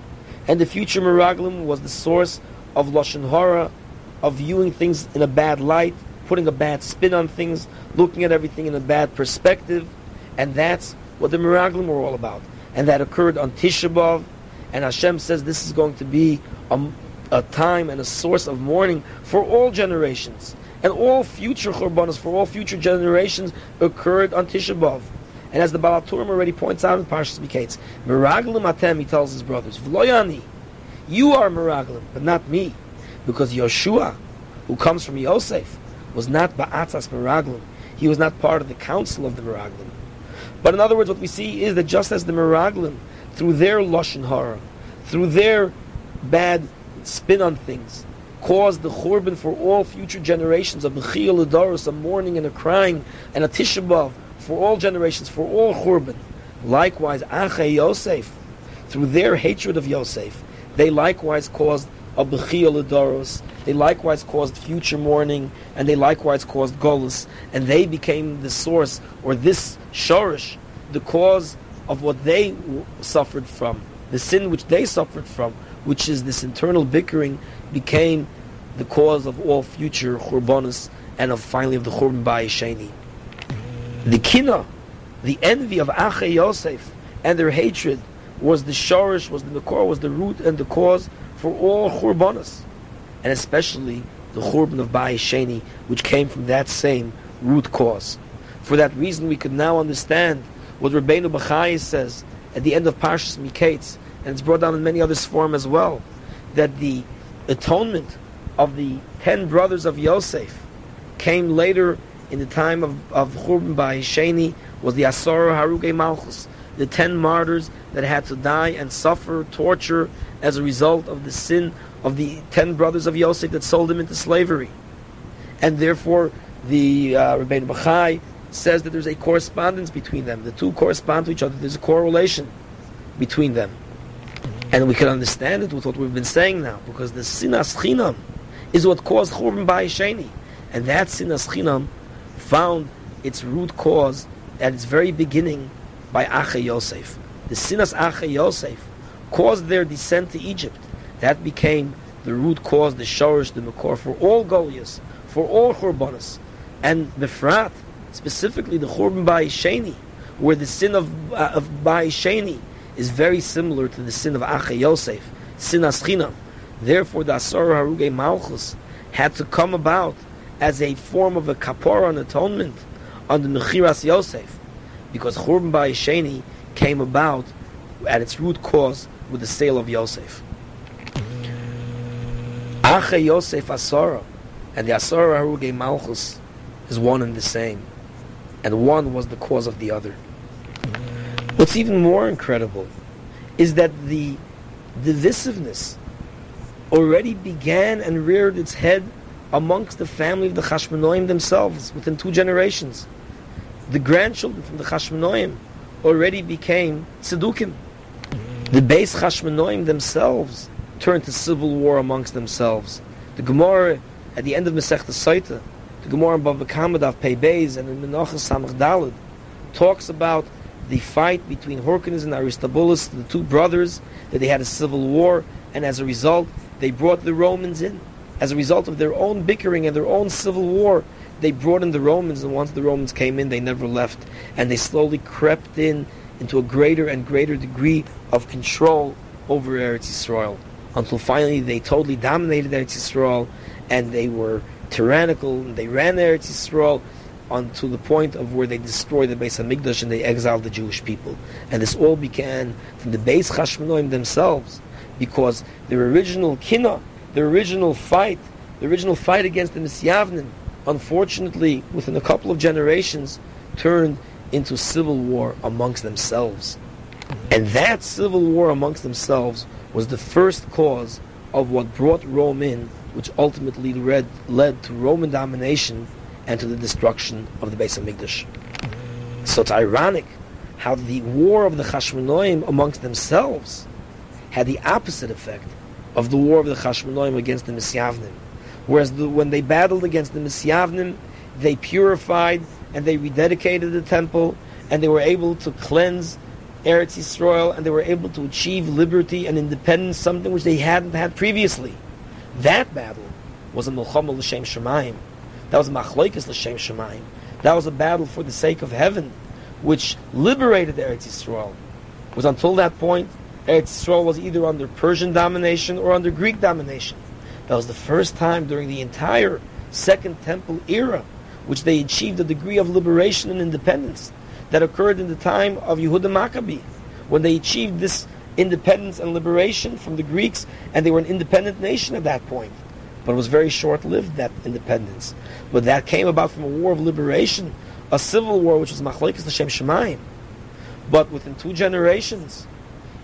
And the future Meraglim was the source of Lashon Hara, of viewing things in a bad light, putting a bad spin on things, looking at everything in a bad perspective, and that's what the Meraglim were all about. And that occurred on Tisha B'Av, and Hashem says this is going to be a, a time and a source of mourning for all generations. And all future Churbanos, for all future generations, occurred on Tisha B'Av. And as the Baal HaTurim already points out in Parshas Miketz, Meraglim Atem, he tells his brothers, V'loyani, you are Meraglim, but not me. Because Yoshua, who comes from Yosef, was not Ba'atzas Meraglim. He was not part of the council of the Meraglim. But in other words, what we see is that just as the Meraglim, through their Lashon Hara, through their bad spin on things, caused the Churban for all future generations of Bechiyah L'Doros, a mourning and a crying, and a Tisha B'Av, for all generations, for all Churban. Likewise, Achei Yosef, through their hatred of Yosef, they likewise caused a Bechiyah L'Doros, they likewise caused future mourning, and they likewise caused Golus, and they became the source, or this Shorish, the cause of what they suffered from, the sin which they suffered from, which is this internal bickering, became the cause of all future Churbanos and of finally of the Churban Ba'isheni. The kina, the envy of Ache Yosef and their hatred was the shorish, was the makor, was the root and the cause for all Churbanos, and especially the Churban of Ba'isheni, which came from that same root cause. For that reason, we could now understand what Rabbeinu Bachai says at the end of Parshas Miketz, and it's brought down in many other form as well, that the atonement of the ten brothers of Yosef came later in the time of, of Churban Ba'isheni, was the Asor Haruge Malchus, the ten martyrs that had to die and suffer torture as a result of the sin of the ten brothers of Yosef that sold him into slavery. And therefore, the uh, Rabbeinu Bachai says that there's a correspondence between them. The two correspond to each other. There's a correlation between them. And we can understand it with what we've been saying now, because the sinas chinam is what caused Churban Ba'isheni. And that sinas chinam found its root cause at its very beginning by Ache Yosef. The sinas Ache Yosef caused their descent to Egypt. That became the root cause, the shorish, the makor for all Golios, for all Churbanos. And the Frat, specifically the Churban by Sheni, where the sin of, uh, of Ba'isheni is very similar to the sin of Ache Yosef, sin Aschinam. Therefore, the Asar Haruge Malchus had to come about as a form of a kapora, an atonement, on the Mechiras Yosef, because Churban Ba'isheni came about at its root cause with the sale of Yosef. Ache Yosef Asara and the Asara Haruge Malchus is one and the same, and one was the cause of the other. What's even more incredible is that the divisiveness already began and reared its head amongst the family of the Chashmonoim themselves within two generations. The grandchildren from the Chashmonoim already became Tzedukim. The base Chashmonoim themselves turned to civil war amongst themselves. The Gemara at the end of Masech Saita, the Gemara in Bava Kama Daf Pei Beis and in Menachas Samach Dalid talks about the fight between Horkenes and Aristobulus, the two brothers, that they had a civil war, and as a result, they brought the Romans in. As a result of their own bickering and their own civil war, they brought in the Romans, and once the Romans came in, they never left. And they slowly crept in into a greater and greater degree of control over Eretz Yisrael, until finally they totally dominated Eretz Yisrael, and they were tyrannical, and they ran Eretz Yisrael, unto the point of where they destroyed the Beis Hamikdash and they exiled the Jewish people. And this all began from the Beis Chashmonoim themselves, because their original kina, their original fight, the original fight against the Misyavnim, unfortunately, within a couple of generations, turned into civil war amongst themselves. And that civil war amongst themselves was the first cause of what brought Rome in, which ultimately led, led to Roman domination and to the destruction of the Beis Hamikdash. So it's ironic how the war of the Chashmonoim amongst themselves had the opposite effect of the war of the Chashmonoim against the Misyavnim. Whereas the, when they battled against the Misyavnim, they purified and they rededicated the temple and they were able to cleanse Eretz Yisrael and they were able to achieve liberty and independence, something which they hadn't had previously. That battle was a Milchama L'Shem Shemaim. That was Machloikis L'Shem Shemaim. That was a battle for the sake of heaven, which liberated Eretz Yisrael. It was until that point, Eretz Yisrael was either under Persian domination or under Greek domination. That was the first time during the entire Second Temple era which they achieved a degree of liberation and independence that occurred in the time of Yehuda Maccabi, when they achieved this independence and liberation from the Greeks, and they were an independent nation at that point. But it was very short-lived, that independence. But that came about from a war of liberation, a civil war which was Machlekes L'Shem Shemaim. But within two generations,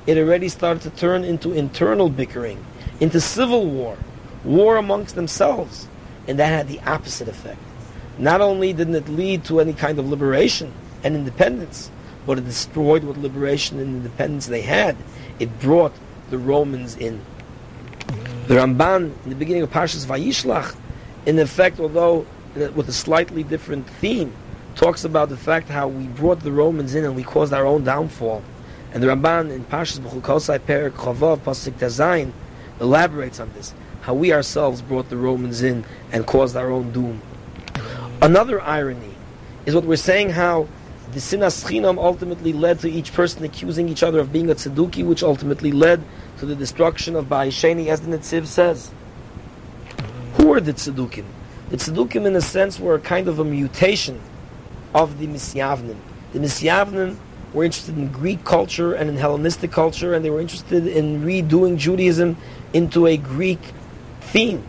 it already started to turn into internal bickering, into civil war, war amongst themselves. And that had the opposite effect. Not only didn't it lead to any kind of liberation and independence, but it destroyed what liberation and independence they had. It brought the Romans in. The Ramban, in the beginning of Parshas Vayishlach, in effect, although uh, with a slightly different theme, talks about the fact how we brought the Romans in and we caused our own downfall. And the Ramban in Parshas B'chukosai Perik Chavav Pasik Tazayin elaborates on this, how we ourselves brought the Romans in and caused our own doom. Another irony is what we're saying how the sinas chinam ultimately led to each person accusing each other of being a tzeduki, which ultimately led to the destruction of Ba'isheni, as the Netziv says. Who were the tzedukim? The tzedukim, in a sense, were a kind of a mutation of the misyavnim. The misyavnim were interested in Greek culture and in Hellenistic culture, and they were interested in redoing Judaism into a Greek theme.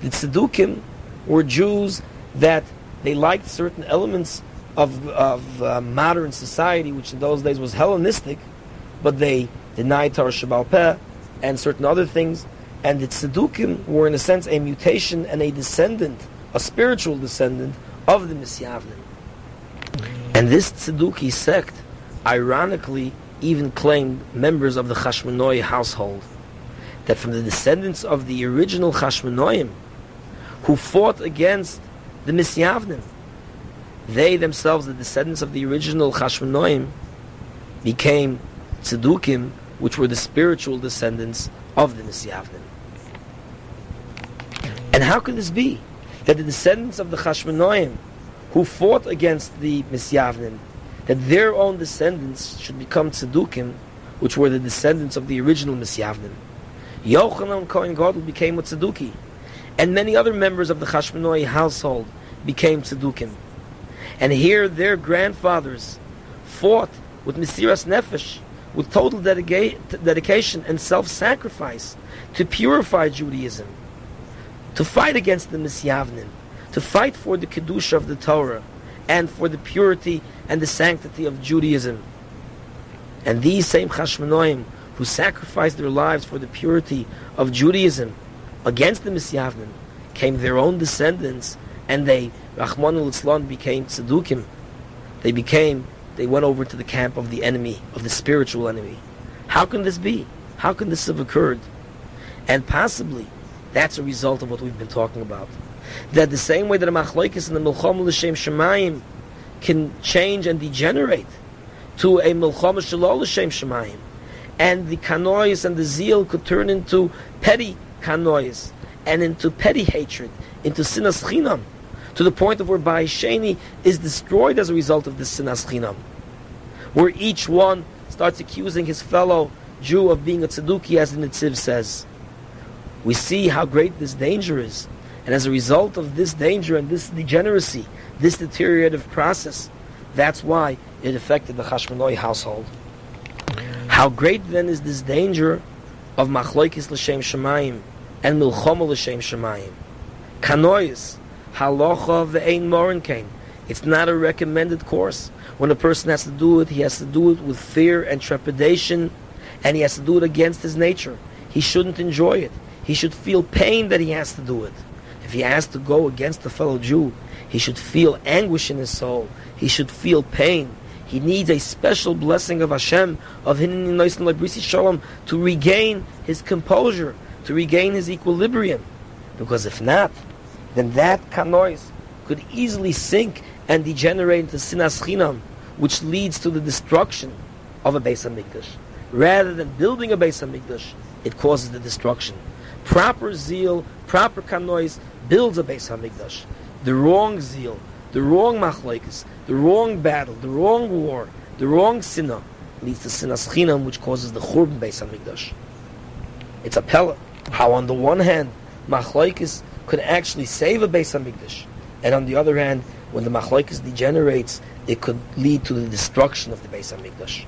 The tzedukim were Jews that they liked certain elements of, of uh, modern society, which in those days was Hellenistic, but they denied Torah Shabbal Peh and certain other things. And the Tzedukim were, in a sense, a mutation and a descendant, a spiritual descendant of the Misyavnim. And this Tzeduki sect, ironically, even claimed members of the Chashmonoi household. That from the descendants of the original Chashmonoim, who fought against the Misyavnim. They themselves, the descendants of the original Chashmonoim, became Tzedukim, which were the spiritual descendants of the Misyavnim. And how could this be? That the descendants of the Chashmonoim, who fought against the Misyavnim, that their own descendants should become Tzedukim, which were the descendants of the original Misyavnim. Yochanan Kohen Gadol became a Tzeduki and many other members of the Chashmonoi household became tzedukим. And here their grandfathers fought with Mesiras Nefesh, with total dedica- dedication and self-sacrifice to purify Judaism, to fight against the Misyavnim, to fight for the Kedusha of the Torah, and for the purity and the sanctity of Judaism. And these same Chashmonoim who sacrificed their lives for the purity of Judaism against the Misyavnim came their own descendants, and they, Rahman al became Tzedukim. They became, they went over to the camp of the enemy, of the spiritual enemy. How can this be? How can this have occurred? And possibly, that's a result of what we've been talking about. That the same way that a Machloikis and the Milchom L'Shem Shemayim can change and degenerate to a Milchom L'Shem Shemayim, and the Kanois and the zeal could turn into petty kanois, and into petty hatred, into sinas chinam, to the point of where Sheni is destroyed as a result of this sinas chinam, where each one starts accusing his fellow Jew of being a tzeduki, as the Netziv says. We see how great this danger is, and as a result of this danger and this degeneracy, this deteriorative process, that's why it affected the Chashmonoi household. How great then is this danger of machloikis l'shem shemayim and milchoma l'shem shemayim? Kanois, halacha ve'ein morin kain. It's not a recommended course. When a person has to do it, he has to do it with fear and trepidation, and he has to do it against his nature. He shouldn't enjoy it. He should feel pain that he has to do it. If he has to go against a fellow Jew, he should feel anguish in his soul. He should feel pain. He needs a special blessing of Hashem, of Hinni Shalom, to regain his composure, to regain his equilibrium. Because if not, then that kanois could easily sink and degenerate into sinas chinam, which leads to the destruction of a Beis Hamikdash. Rather than building a Beis Hamikdash, it causes the destruction. Proper zeal, proper kanois builds a Beis Hamikdash. The wrong zeal, the wrong machlekes, the wrong battle, the wrong war, the wrong sinah leads to sinas chinam, which causes the churban Beis Hamikdash. It's a pella. How on the one hand, machlekes could actually save a Beis Hamikdash, and on the other hand, when the machlekes degenerates, it could lead to the destruction of the Beis Hamikdash.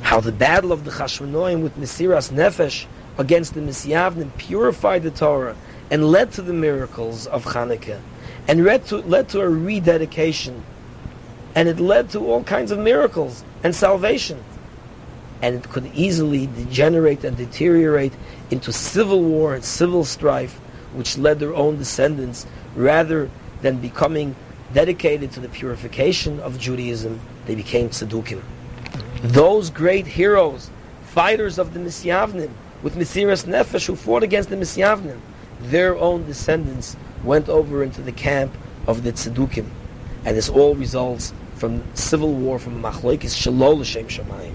How the battle of the Chashmonoim with Mesiras Nefesh against the Misyavnim purified the Torah and led to the miracles of Chanukah and led to, led to a rededication. And it led to all kinds of miracles and salvation. And it could easily degenerate and deteriorate into civil war and civil strife, which led their own descendants, rather than becoming dedicated to the purification of Judaism, they became tzedukim. Those great heroes, fighters of the Misyavnim, with Mesiras Nefesh, who fought against the Misyavnim, their own descendants went over into the camp of the Tzedukim. And this all results from civil war, from Machlokes Shalol L'Shem Shamayim.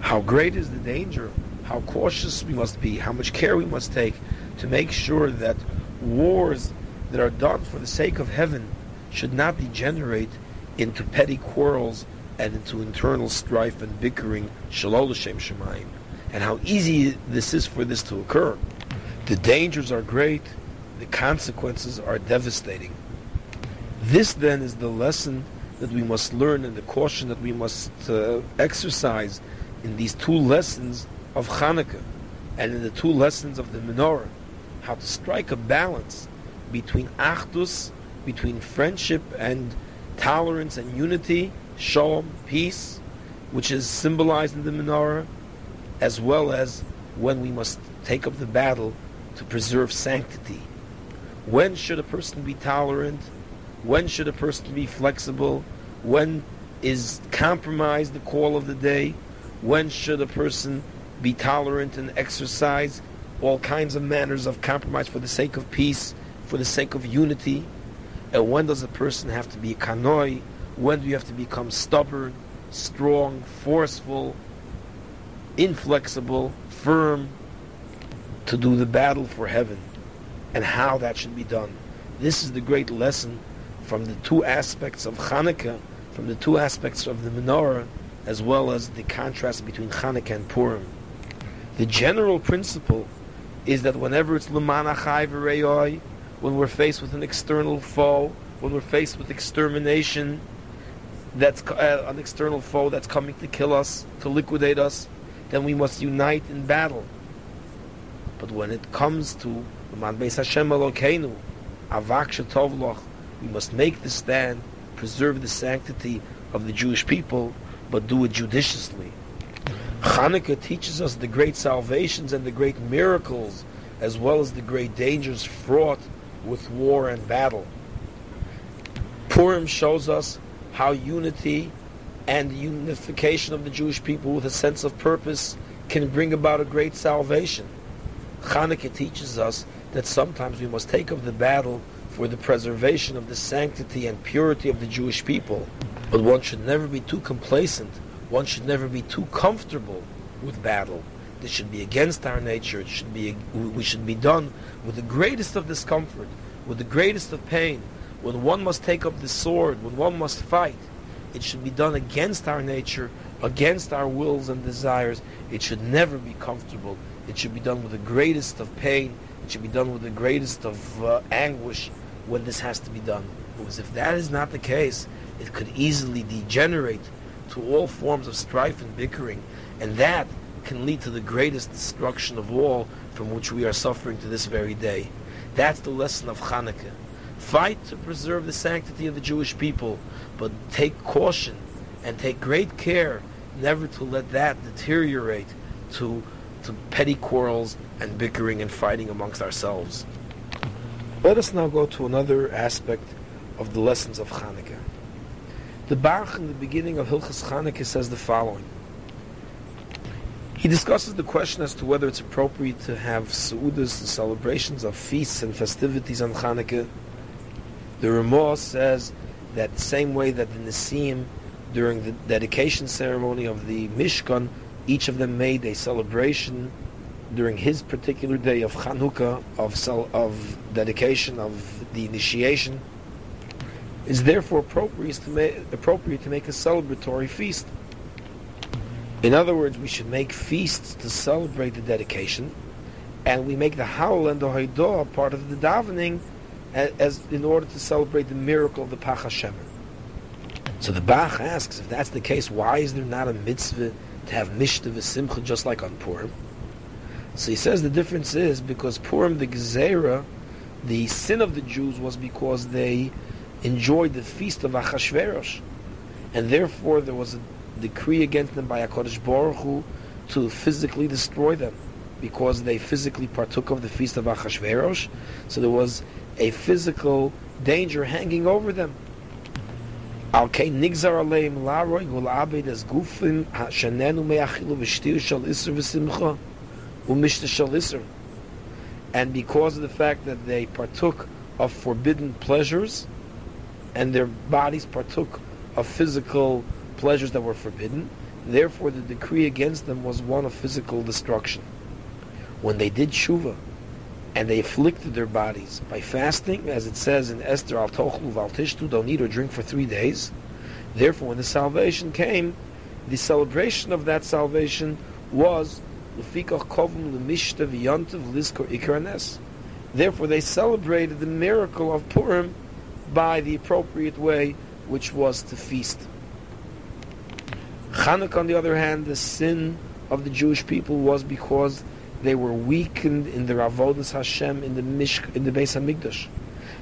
How great is the danger, how cautious we must be, how much care we must take to make sure that wars that are done for the sake of heaven should not degenerate into petty quarrels and into internal strife and bickering, Shalol L'Shem Shamayim. And how easy this is for this to occur. The dangers are great, the consequences are devastating. This then is the lesson that we must learn and the caution that we must uh, exercise in these two lessons of Hanukkah and in the two lessons of the menorah, how to strike a balance between achdus, between friendship and tolerance and unity, shalom, peace, which is symbolized in the menorah, as well as when we must take up the battle to preserve sanctity. When should a person be tolerant? When should a person be flexible? When is compromise the call of the day? When should a person be tolerant and exercise all kinds of manners of compromise for the sake of peace, for the sake of unity? And when does a person have to be kanoi? When do you have to become stubborn, strong, forceful, inflexible, firm, to do the battle for heaven and how that should be done. This is the great lesson from the two aspects of Hanukkah, from the two aspects of the menorah, as well as the contrast between Hanukkah and Purim. The general principle is that whenever it's Lemana Chai when we're faced with an external foe, when we're faced with extermination, that's uh, an external foe that's coming to kill us, to liquidate us, then we must unite in battle. But when it comes to Man Beis Hashem Elokeinu, Avak we must make the stand, preserve the sanctity of the Jewish people, but do it judiciously. Hanukkah teaches us the great salvations and the great miracles, as well as the great dangers fraught with war and battle. Purim shows us how unity and the unification of the Jewish people with a sense of purpose can bring about a great salvation. Hanukkah teaches us that sometimes we must take up the battle for the preservation of the sanctity and purity of the Jewish people. But one should never be too complacent. One should never be too comfortable with battle. This should be against our nature. It should be we should be done with the greatest of discomfort, with the greatest of pain. When one must take up the sword, when one must fight, it should be done against our nature, against our wills and desires. It should never be comfortable. It should be done with the greatest of pain. It should be done with the greatest of uh, anguish when this has to be done. Because if that is not the case, it could easily degenerate to all forms of strife and bickering, and that can lead to the greatest destruction of all from which we are suffering to this very day. That's the lesson of Hanukkah. Fight to preserve the sanctity of the Jewish people, but take caution and take great care never to let that deteriorate to, to petty quarrels and bickering and fighting amongst ourselves. Let us now go to another aspect of the lessons of Hanukkah. The Bach in the beginning of Hilchas Chanukah says the following. He discusses the question as to whether it's appropriate to have seudas, the celebrations of feasts and festivities on Chanukah. The Ramah says that the same way that the Nisim, during the dedication ceremony of the Mishkan, each of them made a celebration during his particular day of Chanukah, of, of dedication, of the initiation is therefore appropriate to, ma- appropriate to make a celebratory feast. In other words, we should make feasts to celebrate the dedication, and we make the howl and the hoidah part of the davening as, in order to celebrate the miracle of the Pach Hashem. So the Bach asks, if that's the case, why is there not a mitzvah to have mishta simcha just like on Purim? So he says the difference is because Purim, the Gezerah, the sin of the Jews was because they enjoyed the feast of Achashverosh, and therefore there was a decree against them by HaKadosh Baruch Hu to physically destroy them because they physically partook of the feast of Achashverosh. So there was a physical danger hanging over them. Okay, nigzar aleim laroy abed as gufim shenenu me'achilu v'shtir shal isr v'simcha u'mishta shal isr. And because of the fact that they partook of forbidden pleasures, and their bodies partook of physical pleasures that were forbidden. Therefore, the decree against them was one of physical destruction. When they did tshuva, and they afflicted their bodies by fasting, as it says in Esther, al tochlu val tishtu, don't eat or drink for three days. Therefore, when the salvation came, the celebration of that salvation was liskor ikarnes. Therefore, they celebrated the miracle of Purim by the appropriate way, which was to feast. Chanukah, on the other hand, the sin of the Jewish people was because they were weakened in the avodas Hashem in the Mishk, in the Beis Hamikdash.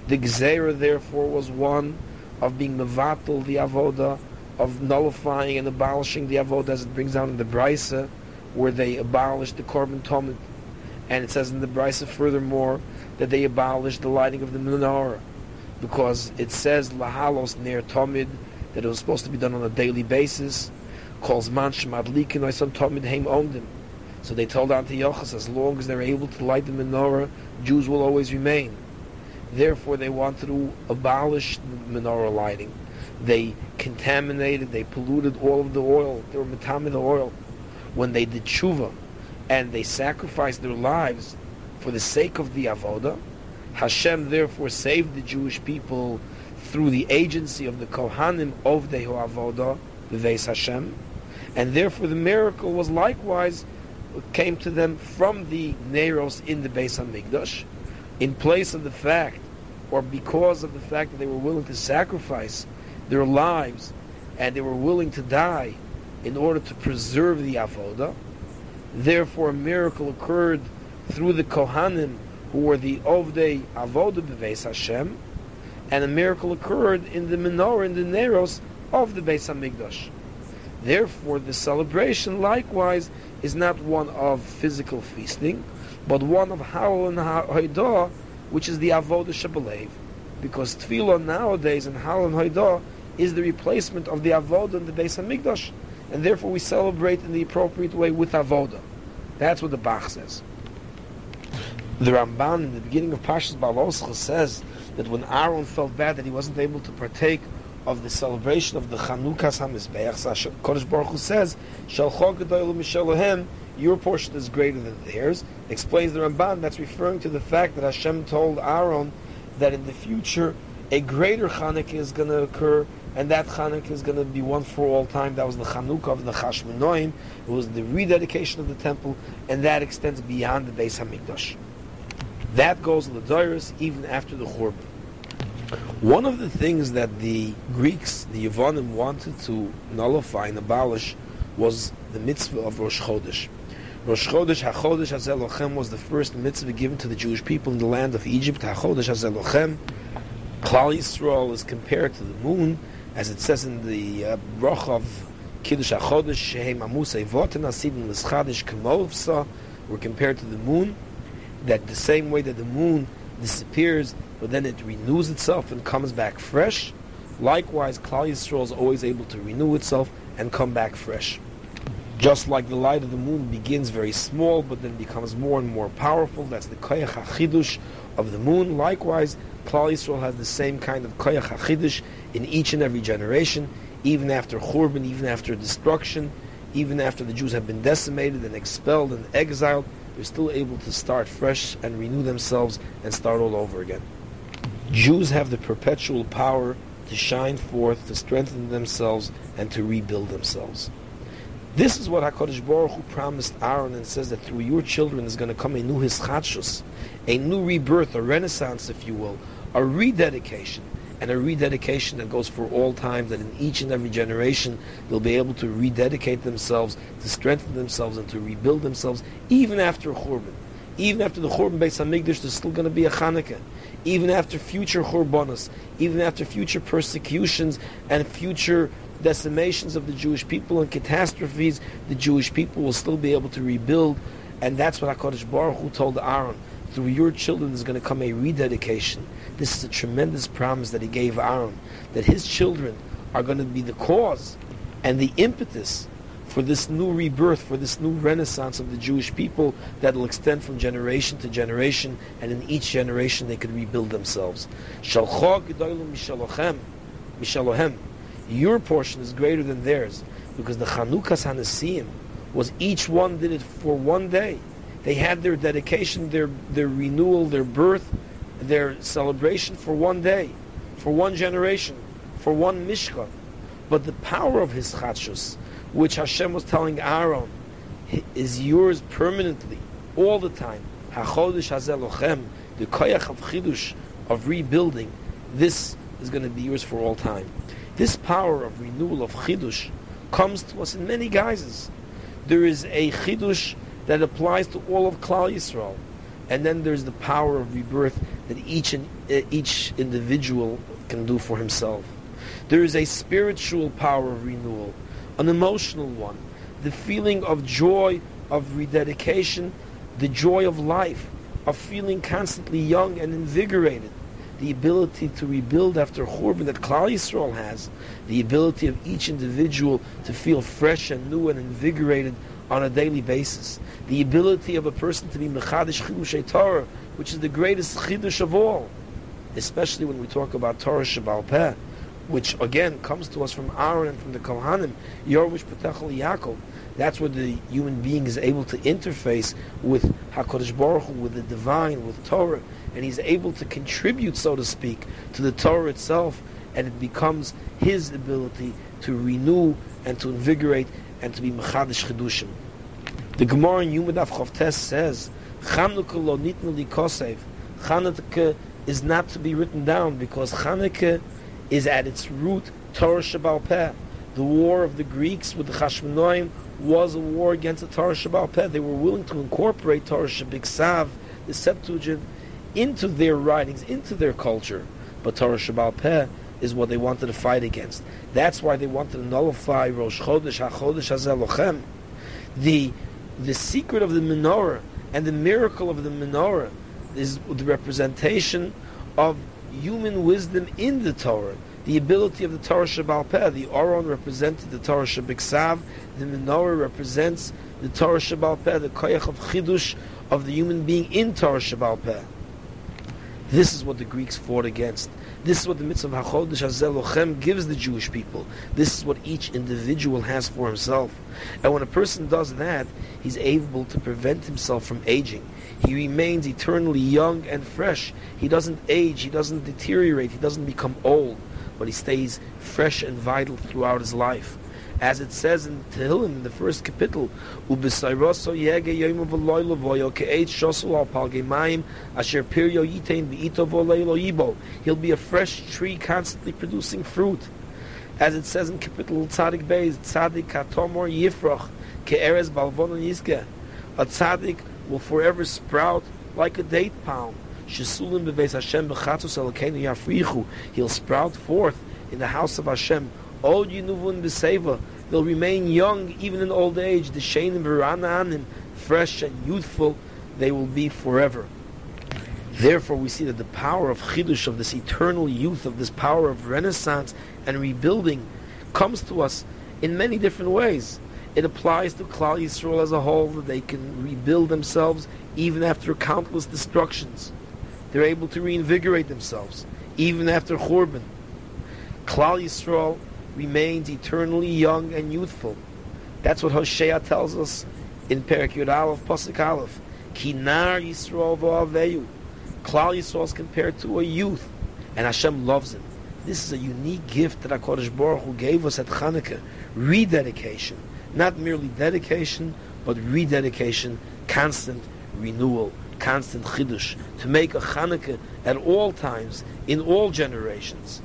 The Gzeira, therefore, was one of being mevatel the avoda, of nullifying and abolishing the avoda, as it brings down in the Brisa, where they abolished the korban tomid. And it says in the Brisa, furthermore, that they abolished the lighting of the menorah because it says lahalos near tomid that it was supposed to be done on a daily basis. Calls man shmadlikin oisam tomid heim ondim. So they told Antiochus, as long as they're able to light the menorah, Jews will always remain. Therefore, they wanted to abolish menorah lighting. They contaminated, they polluted all of the oil. They were matamid the oil. When they did tshuva and they sacrificed their lives for the sake of the avoda, Hashem therefore saved the Jewish people through the agency of the Kohanim of the Avodah, the Veis Hashem, and therefore the miracle was likewise came to them from the Neros in the Beis Hamikdash, in place of the fact, or because of the fact that they were willing to sacrifice their lives and they were willing to die in order to preserve the Avodah. Therefore, a miracle occurred through the Kohanim who were the Ovdei Avodah Beveis Hashem, and a miracle occurred in the menorah, in the Neros of the Beis Hamikdash. Therefore, the celebration likewise is not one of physical feasting, but one of Howel and Haidah, which is the Avodah Shabalev. Because Tefillah nowadays and Howel and Haidah is the replacement of the Avodah in the Beis Hamikdash, and therefore we celebrate in the appropriate way with Avodah. That's what the Bach says. The Ramban in the beginning of Pashas Baloscha says that when Aaron felt bad that he wasn't able to partake of the celebration of the Chanukas HaMizbeach, Kodesh Baruch Hu says, Chog Gedoyel Your portion is greater than theirs. Explains the Ramban. That's referring to the fact that Hashem told Aaron that in the future a greater Chanukah is going to occur, and that Chanukah is going to be one for all time. That was the Chanukah of the Chashmonoim. It was the rededication of the temple, and that extends beyond the Beis Hamikdash. That goes to the Doris even after the Churban. One of the things that the Greeks, the Yevonim, wanted to nullify and abolish was the mitzvah of Rosh Chodesh. Rosh Chodesh HaChodesh HaZelochem was the first mitzvah given to the Jewish people in the land of Egypt. HaChodesh HaZelochem. Klal Yisrael is compared to the moon, as it says in the uh, Brach of Kiddush HaChodesh, Shehem Amusei Voten Asivim L'Schadish Kemovsa, were compared to the moon, that the same way that the moon disappears, but then it renews itself and comes back fresh, likewise Klal Yisrael is always able to renew itself and come back fresh. Just like the light of the moon begins very small, but then becomes more and more powerful, that's the Koyach HaChidush of the moon. Likewise, Klal Yisrael has the same kind of Koyach HaChidush in each and every generation, even after Churban, even after destruction, even after the Jews have been decimated and expelled and exiled, they're still able to start fresh and renew themselves and start all over again. Jews have the perpetual power to shine forth, to strengthen themselves, and to rebuild themselves. This is what HaKadosh Baruch Hu promised Aaron and says that through your children is going to come a new hischatshus, a new rebirth, a renaissance, if you will, a rededication, and a rededication that goes for all time, that in each and every generation they'll be able to rededicate themselves, to strengthen themselves, and to rebuild themselves, even after Churban. Even after the Churban Beis HaMikdash, there's still going to be a Chanukah. Even after future Churbanos, even after future persecutions and future decimations of the Jewish people and catastrophes, the Jewish people will still be able to rebuild. And that's what HaKadosh Baruch Hu told Aaron. Through your children is going to come a rededication. This is a tremendous promise that he gave Aaron, that his children are going to be the cause and the impetus for this new rebirth, for this new renaissance of the Jewish people that will extend from generation to generation, and in each generation they could rebuild themselves. Your portion is greater than theirs because the Chanukas Hanasim was each one did it for one day. They had their dedication, their their renewal, their birth, their celebration for one day, for one generation, for one Mishkan. But the power of his Chachus, which Hashem was telling Aaron, is yours permanently, all the time. HaChodesh Hazelochem, the koyach of chidush, of rebuilding, this is going to be yours for all time. This power of renewal of chidush comes to us in many guises. There is a chidush that applies to all of Klal Yisrael, and then there's the power of rebirth that each and uh, each individual can do for himself. There is a spiritual power of renewal, an emotional one, the feeling of joy, of rededication, the joy of life, of feeling constantly young and invigorated. The ability to rebuild after Churban that Klal Yisrael has, the ability of each individual to feel fresh and new and invigorated on a daily basis, the ability of a person to be Mechadish Chidush Torah, which is the greatest Chidush of all, especially when we talk about Torah Shabbal Peh, which again comes to us from Aaron and from the Kohanim, Yorvish Petachel Yaakov. That's where the human being is able to interface with Hakadosh Baruch Hu, with the divine, with Torah, and he's able to contribute, so to speak, to the Torah itself, and it becomes his ability to renew and to invigorate and to be mechadish chedushim. The Gemara in Yuma Daf Chavtes says, Chanukah lo nitnu li kosev. Chanukah is not to be written down because Chanukah is at its root Torah Shabbal Peh. The war of the Greeks with the Chashmonoim was a war against the Torah Shabbal Peh. They were willing to incorporate Torah Sav, the Septuagint, into their writings, into their culture. But Torah Shabbal Peh is what they wanted to fight against. That's why they wanted to nullify Rosh Chodesh HaChodesh HaZelochem. The, the secret of the menorah and the miracle of the menorah is the representation of human wisdom in the Torah. The ability of the Torah Shabbal Peh. The Aron represented the Torah Shabbat The menorah represents the Torah Shabbal Peh, the koyach of chidush of the human being in Torah Shabbal Peh. This is what the Greeks fought against. This is what the mitzvah HaChodesh HaZelochem gives the Jewish people. This is what each individual has for himself. And when a person does that, he's able to prevent himself from aging. He remains eternally young and fresh. He doesn't age, he doesn't deteriorate, he doesn't become old, but he stays fresh and vital throughout his life as it says in Tehillim in the first capital, "Ubesayroso yege asher piryo yitain v'ito v'olei yibo." He'll be a fresh tree, constantly producing fruit, as it says in capital Tzadik Beis, "Tzadik katomor yifrach ke'eres balvon yizke." A tzaddik will forever sprout like a date palm. Shesulim Hashem elokeinu yafrichu. He'll sprout forth in the house of Hashem old Yinuvun B'Seva, they'll remain young even in old age, the Shainim V'Rananim, fresh and youthful, they will be forever. Therefore, we see that the power of Chidush, of this eternal youth, of this power of renaissance and rebuilding, comes to us in many different ways. It applies to Klal Yisrael as a whole, that they can rebuild themselves even after countless destructions. They're able to reinvigorate themselves, even after Churban. Klal Yisrael remains eternally young and youthful. That's what Hosea tells us in Perak Yud Aleph, Pasuk Aleph. Kinar Yisrael v'aveyu. Klal Yisrael is compared to a youth, and Hashem loves him. This is a unique gift that HaKadosh Baruch Hu gave us at Hanukkah, Rededication. Not merely dedication, but rededication, constant renewal, constant chidush. To make a Chanukah at all times, in all generations.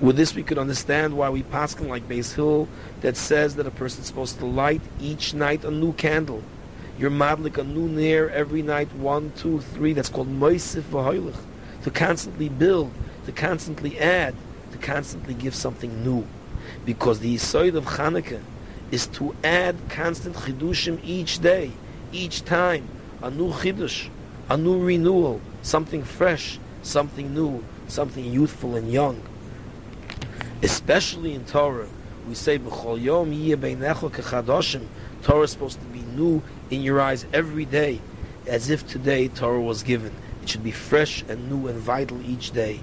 With this, we could understand why we pass like Beis Hillel that says that a person is supposed to light each night a new candle. You're madlik a new nair every night, one, two, three. That's called moisif v'hoilich. To constantly build, to constantly add, to constantly give something new. Because the yisoid of Chanukah is to add constant chidushim each day, each time. A new chidush, a new renewal, something fresh, something new, something youthful and young. Especially in Torah, we say b'chol yom kechadoshim. Torah is supposed to be new in your eyes every day, as if today Torah was given. It should be fresh and new and vital each day.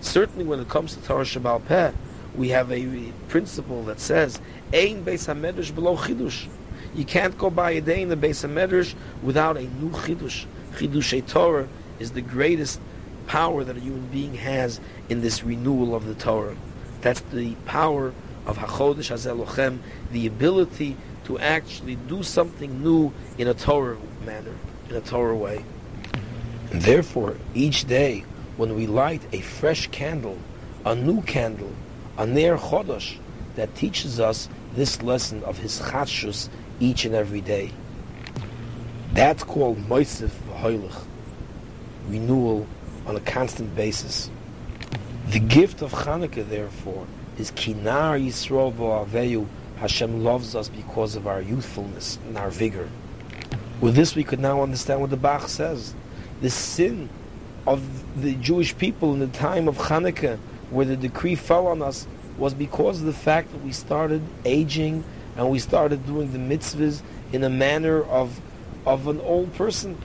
Certainly, when it comes to Torah Shabbal Peh, we have a principle that says Ein Beis Hamedrash below Chidush. You can't go by a day in the Beis Hamedrash without a new Chidush. Chidush Torah is the greatest power that a human being has in this renewal of the Torah. That's the power of Hachodesh Hazelochem, the ability to actually do something new in a Torah manner, in a Torah way. And therefore, each day when we light a fresh candle, a new candle, a Ner Chodesh, that teaches us this lesson of his Chadshus each and every day. That's called Moisif V'Hoilich, renewal on a constant basis. The gift of Hanukkah, therefore, is Kinar Yisrael V'Aveyu. Hashem loves us because of our youthfulness and our vigor. With this, we could now understand what the Bach says. The sin of the Jewish people in the time of Hanukkah, where the decree fell on us, was because of the fact that we started aging and we started doing the mitzvahs in a manner of, of an old person.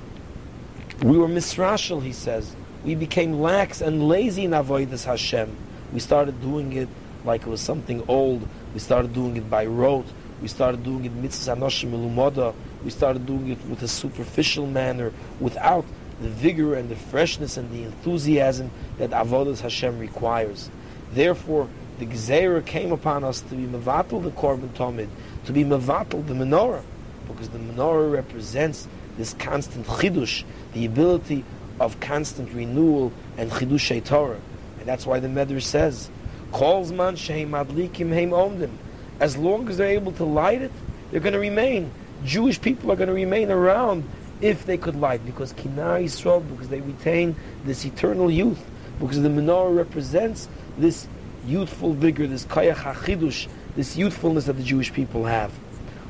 We were misrashal, he says we became lax and lazy in avodas Hashem. We started doing it like it was something old. We started doing it by rote. We started doing it mitzvahs anoshim. We started doing it with a superficial manner, without the vigor and the freshness and the enthusiasm that avodas Hashem requires. Therefore, the gzeira came upon us to be mevatel the korban tomid, to be mevatel the menorah, because the menorah represents this constant chidush, the ability of constant renewal and chidushei Torah. And that's why the Medrash says, calls man sheim adlikim heim omdim. As long as they're able to light it, they're going to remain. Jewish people are going to remain around if they could light, because kinar Yisrael, because they retain this eternal youth, because the menorah represents this youthful vigor, this kayach hachidush, this youthfulness that the Jewish people have.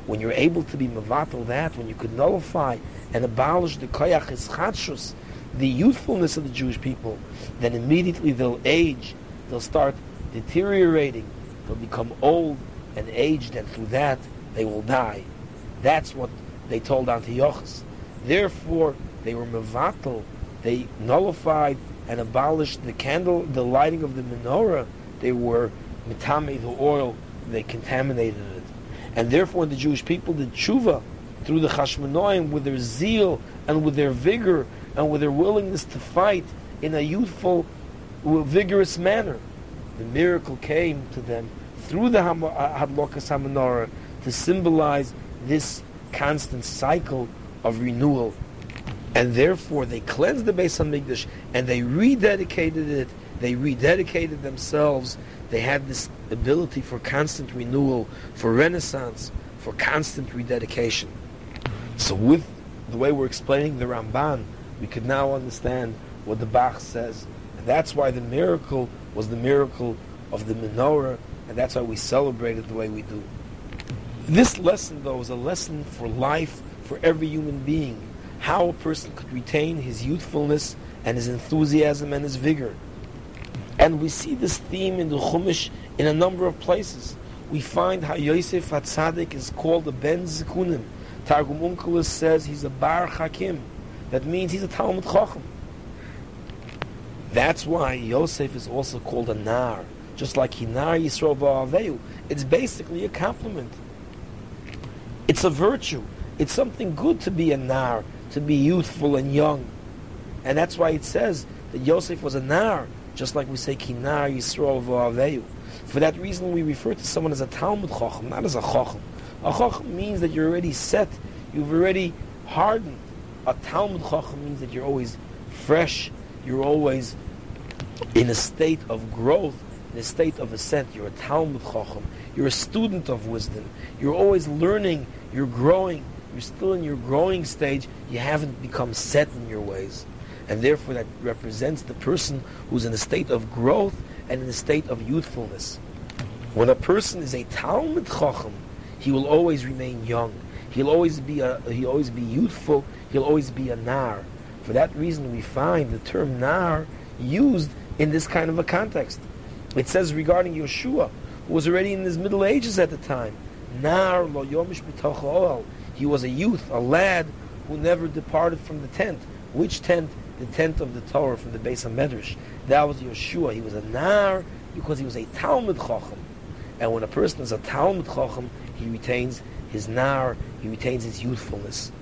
When you're able to be mavatal that, when you could nullify and abolish the kayach ischatshus, the youthfulness of the Jewish people, then immediately they'll age, they'll start deteriorating, they'll become old and aged, and through that they will die. That's what they told Antiochus. Therefore, they were mevatel, they nullified and abolished the candle, the lighting of the menorah, they were mitame the oil, they contaminated it. And therefore, the Jewish people did tshuva through the Chashmonoim with their zeal and with their vigor and with their willingness to fight in a youthful, vigorous manner, the miracle came to them through the Hadlokas HaMenorah to symbolize this constant cycle of renewal. And therefore, they cleansed the Beis Hamikdash and they rededicated it. They rededicated themselves. They had this ability for constant renewal, for renaissance, for constant rededication. So, with the way we're explaining the Ramban, we could now understand what the Bach says. And that's why the miracle was the miracle of the menorah, and that's why we celebrate it the way we do. This lesson, though, is a lesson for life, for every human being. How a person could retain his youthfulness and his enthusiasm and his vigor. And we see this theme in the Chumash in a number of places. We find how Yosef Hatzadik is called a Ben Zikunim. Targum Onkelos says he's a Bar Hakim. That means he's a Talmud Chacham. That's why Yosef is also called a Nar, just like Hinar Yisrael Va'aveyu. It's basically a compliment. It's a virtue. It's something good to be a Nar, to be youthful and young. And that's why it says that Yosef was a Nar, just like we say Kinar Yisrael Va'aveyu. For that reason, we refer to someone as a Talmud Chacham, not as a Chacham. A Chacham means that you're already set, you've already hardened. A Talmud Chacham means that you're always fresh, you're always in a state of growth, in a state of ascent. You're a Talmud Chacham. You're a student of wisdom. You're always learning. You're growing. You're still in your growing stage. You haven't become set in your ways. And therefore, that represents the person who's in a state of growth and in a state of youthfulness. When a person is a Talmud Chacham, he will always remain young. He'll always be a, he'll always be youthful. He'll always be a nar. For that reason, we find the term nar used in this kind of a context. It says regarding Yehoshua, who was already in his middle ages at the time, Nar lo yomish He was a youth, a lad who never departed from the tent. Which tent? The tent of the Torah from the base of Medrash. That was Yehoshua. He was a Nar because he was a Talmud Chacham. And when a person is a Talmud Chacham, he retains his Nar, he retains his youthfulness.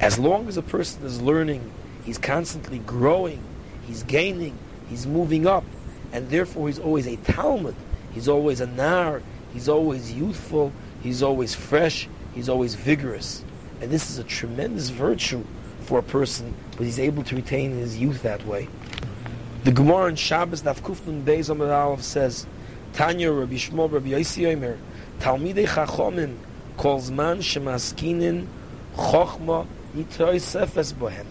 As long as a person is learning, he's constantly growing, he's gaining, he's moving up, and therefore he's always a Talmud, he's always a Nar, he's always youthful, he's always fresh, he's always vigorous. And this is a tremendous virtue for a person, but he's able to retain his youth that way. The Gemara in Shabbos Daf Kufnun Beis Aleph says, Tanya Rabbi Shmuel Rabbi Yossi Omer, Talmidei Chachomim calls man shemaskinin chochma yitroy sefes bohem.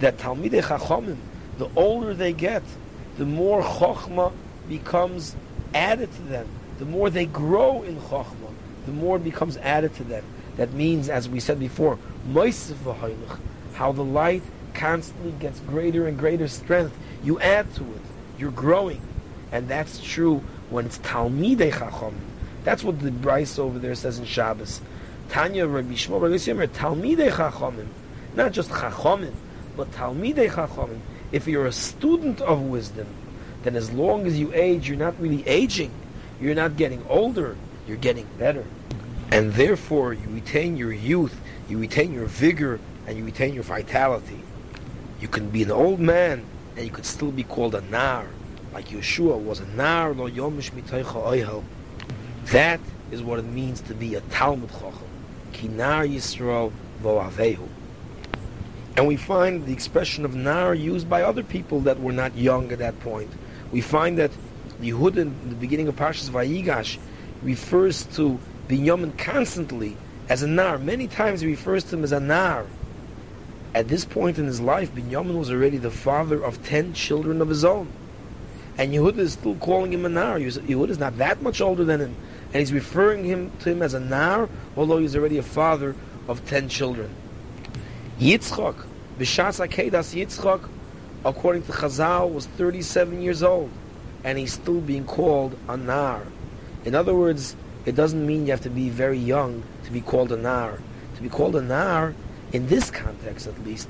That Talmidei Chachomim, the older they get, the more chokhmah becomes added to them. The more they grow in chokhmah, the more it becomes added to them. That means, as we said before, how the light constantly gets greater and greater strength. You add to it. You're growing. And that's true when it's Talmidei Chacham. That's what the Braisa over there says in Shabbos. Tanya Rabbi Shmuel Rabbi Yisrael Talmidei Chachamim. Not just Chachamim, but Talmidei Chachamim. If you're a student of wisdom, then as long as you age, you're not really aging. You're not getting older. You're getting better. And therefore, you retain your youth, you retain your vigor, and you retain your vitality. You can be an old man, and you could still be called a nar, like Yehoshua was a nar lo yomish That is what it means to be a Talmud Chacham. Kinar Yisrael vo'avehu. And we find the expression of nar used by other people that were not young at that point. We find that Yehuda in the beginning of Parshas Vayigash refers to Binyamin constantly as a nar. Many times he refers to him as a nar. At this point in his life, Binyamin was already the father of ten children of his own. And Yehuda is still calling him a nar. Yehuda is not that much older than him. And he's referring him to him as a nar, although he's already a father of ten children. Yitzchak, B'shas Akedas Yitzchak, according to Chazal, was 37 years old, and he's still being called a Nar. In other words, it doesn't mean you have to be very young to be called a Nar. To be called a Nar, in this context at least,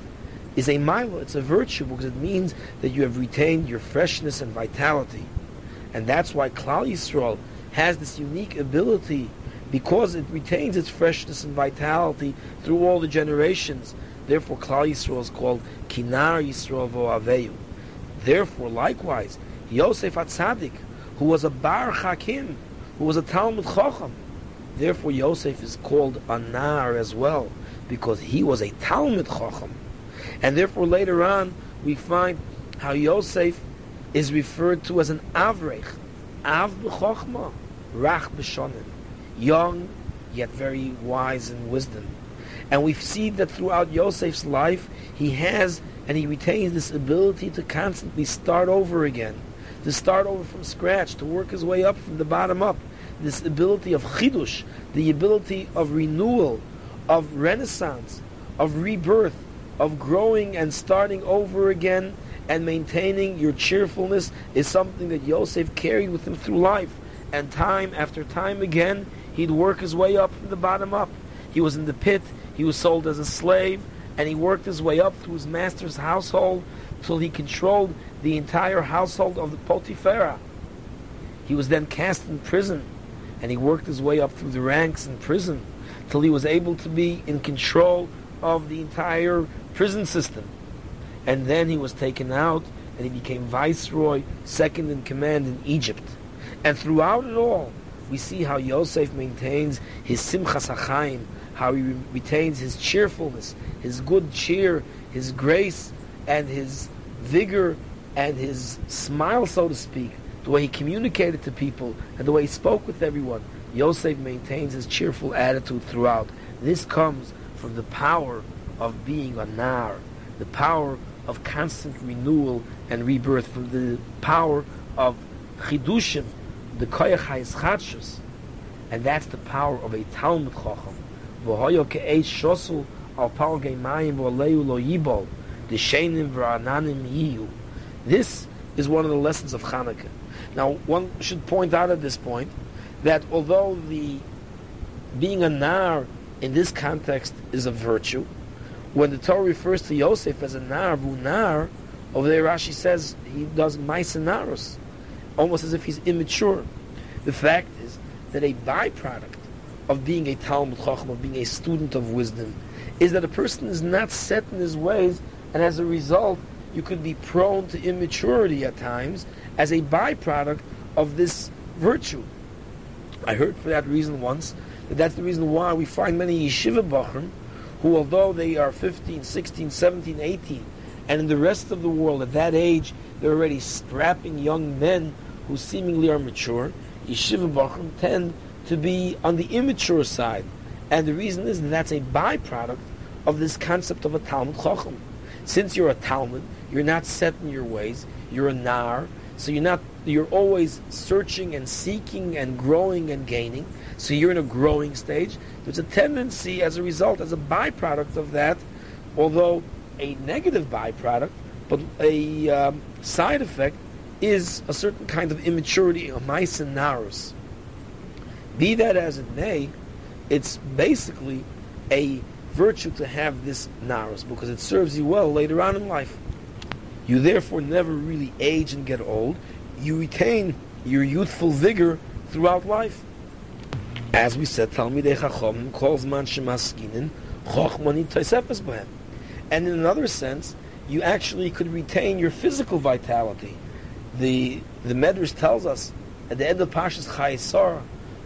is a milo, it's a virtue because it means that you have retained your freshness and vitality. And that's why Klal Yisrael has this unique ability because it retains its freshness and vitality through all the generations. Therefore, Klal Yisrael is called Kinar Yisrael Vo'aveyu. Therefore, likewise, Yosef Atzadik, who was a Bar Hakim, who was a Talmud Chacham, therefore Yosef is called Anar as well, because he was a Talmud Chacham. And therefore later on we find how Yosef is referred to as an Avrech, Av b'chokhmah, Rach b'shonim, young yet very wise in wisdom. And we see that throughout Yosef's life, he has and he retains this ability to constantly start over again, to start over from scratch, to work his way up from the bottom up. This ability of chidush, the ability of renewal, of renaissance, of rebirth, of growing and starting over again and maintaining your cheerfulness is something that Yosef carried with him through life. And time after time again, he'd work his way up from the bottom up. He was in the pit, he was sold as a slave, and he worked his way up through his master's household till he controlled the entire household of the Potiphera. He was then cast in prison, and he worked his way up through the ranks in prison till he was able to be in control of the entire prison system. And then he was taken out and he became viceroy, second in command in Egypt. And throughout it all, we see how Yosef maintains his simchas hachaim, how he re- retains his cheerfulness, his good cheer, his grace, and his vigor, and his smile, so to speak, the way he communicated to people, and the way he spoke with everyone. Yosef maintains his cheerful attitude throughout. This comes from the power of being a nar, the power of constant renewal and rebirth, from the power of chidushim, the koyach ha'eschatshus, and that's the power of a Talmud Chacham. V'hoyo ke'esh shosul al palgei mayim v'oleu lo yibol, the shenim v'ra'ananim yiyu. This is one of the lessons of Hanukkah. Now, one should point out at this point that although the being a nar in this context is a virtue, when the Torah refers to Yosef as a nar, vunar, over there Rashi says he does maisenaros, almost as if he's immature. The fact is that a byproduct of being a Talmud Chacham, of being a student of wisdom, is that a person is not set in his ways, and as a result, you could be prone to immaturity at times as a byproduct of this virtue. I heard for that reason once that that's the reason why we find many yeshiva bachrim who, although they are 15, 16, 17, 18, and in the rest of the world at that age, they're already strapping young men who seemingly are mature, yeshiva bachrim tend to be on the immature side. And the reason is that that's a byproduct of this concept of a Talmud Chacham. Since you're a Talmud, you're not set in your ways, you're a Nar, so you're not you're always searching and seeking and growing and gaining. So you're in a growing stage. There's a tendency as a result, as a byproduct of that, although a negative byproduct, but a um, side effect is a certain kind of immaturity, and narus. Be that as it may, it's basically a virtue to have this narus because it serves you well later on in life. You therefore never really age and get old. You retain your youthful vigor throughout life. As we said, Talmidei Chachom calls man shemaskinin chochmani toisefes b'hem. And in another sense, you actually could retain your physical vitality. The the Medrash tells us at the end of Pashas Chayei Sarah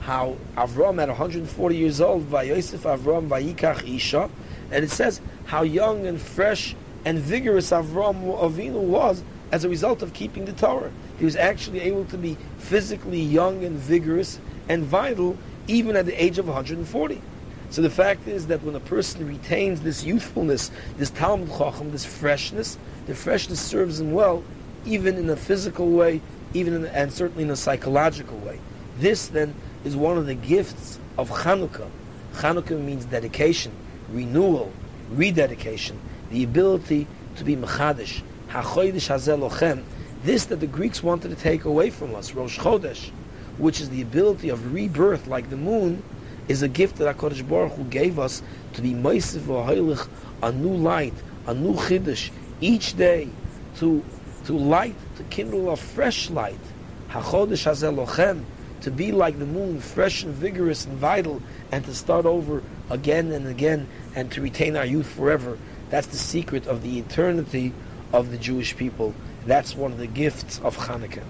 how Avram at 140 years old, Vayosef Avram Vayikach Isha, and it says how young and fresh and vigorous Avram Avinu was as a result of keeping the Torah. He was actually able to be physically young and vigorous and vital even at the age of 140. So the fact is that when a person retains this youthfulness, this Talmud Chacham, this freshness, the freshness serves him well, even in a physical way, even in, and certainly in a psychological way. This then is one of the gifts of Chanukah. Chanukah means dedication, renewal, rededication, the ability to be mechadish. Hachodesh hazel lochem. This that the Greeks wanted to take away from us, Rosh Chodesh, which is the ability of rebirth, like the moon, is a gift that HaKadosh Baruch Hu gave us to be Meisiv V'Hoilich, a new light, a new chiddush each day to to light, to kindle a fresh light. Hachodesh hazelochem, to be like the moon, fresh and vigorous and vital, and to start over again and again, and to retain our youth forever. That's the secret of the eternity of the Jewish people. That's one of the gifts of Hanukkah.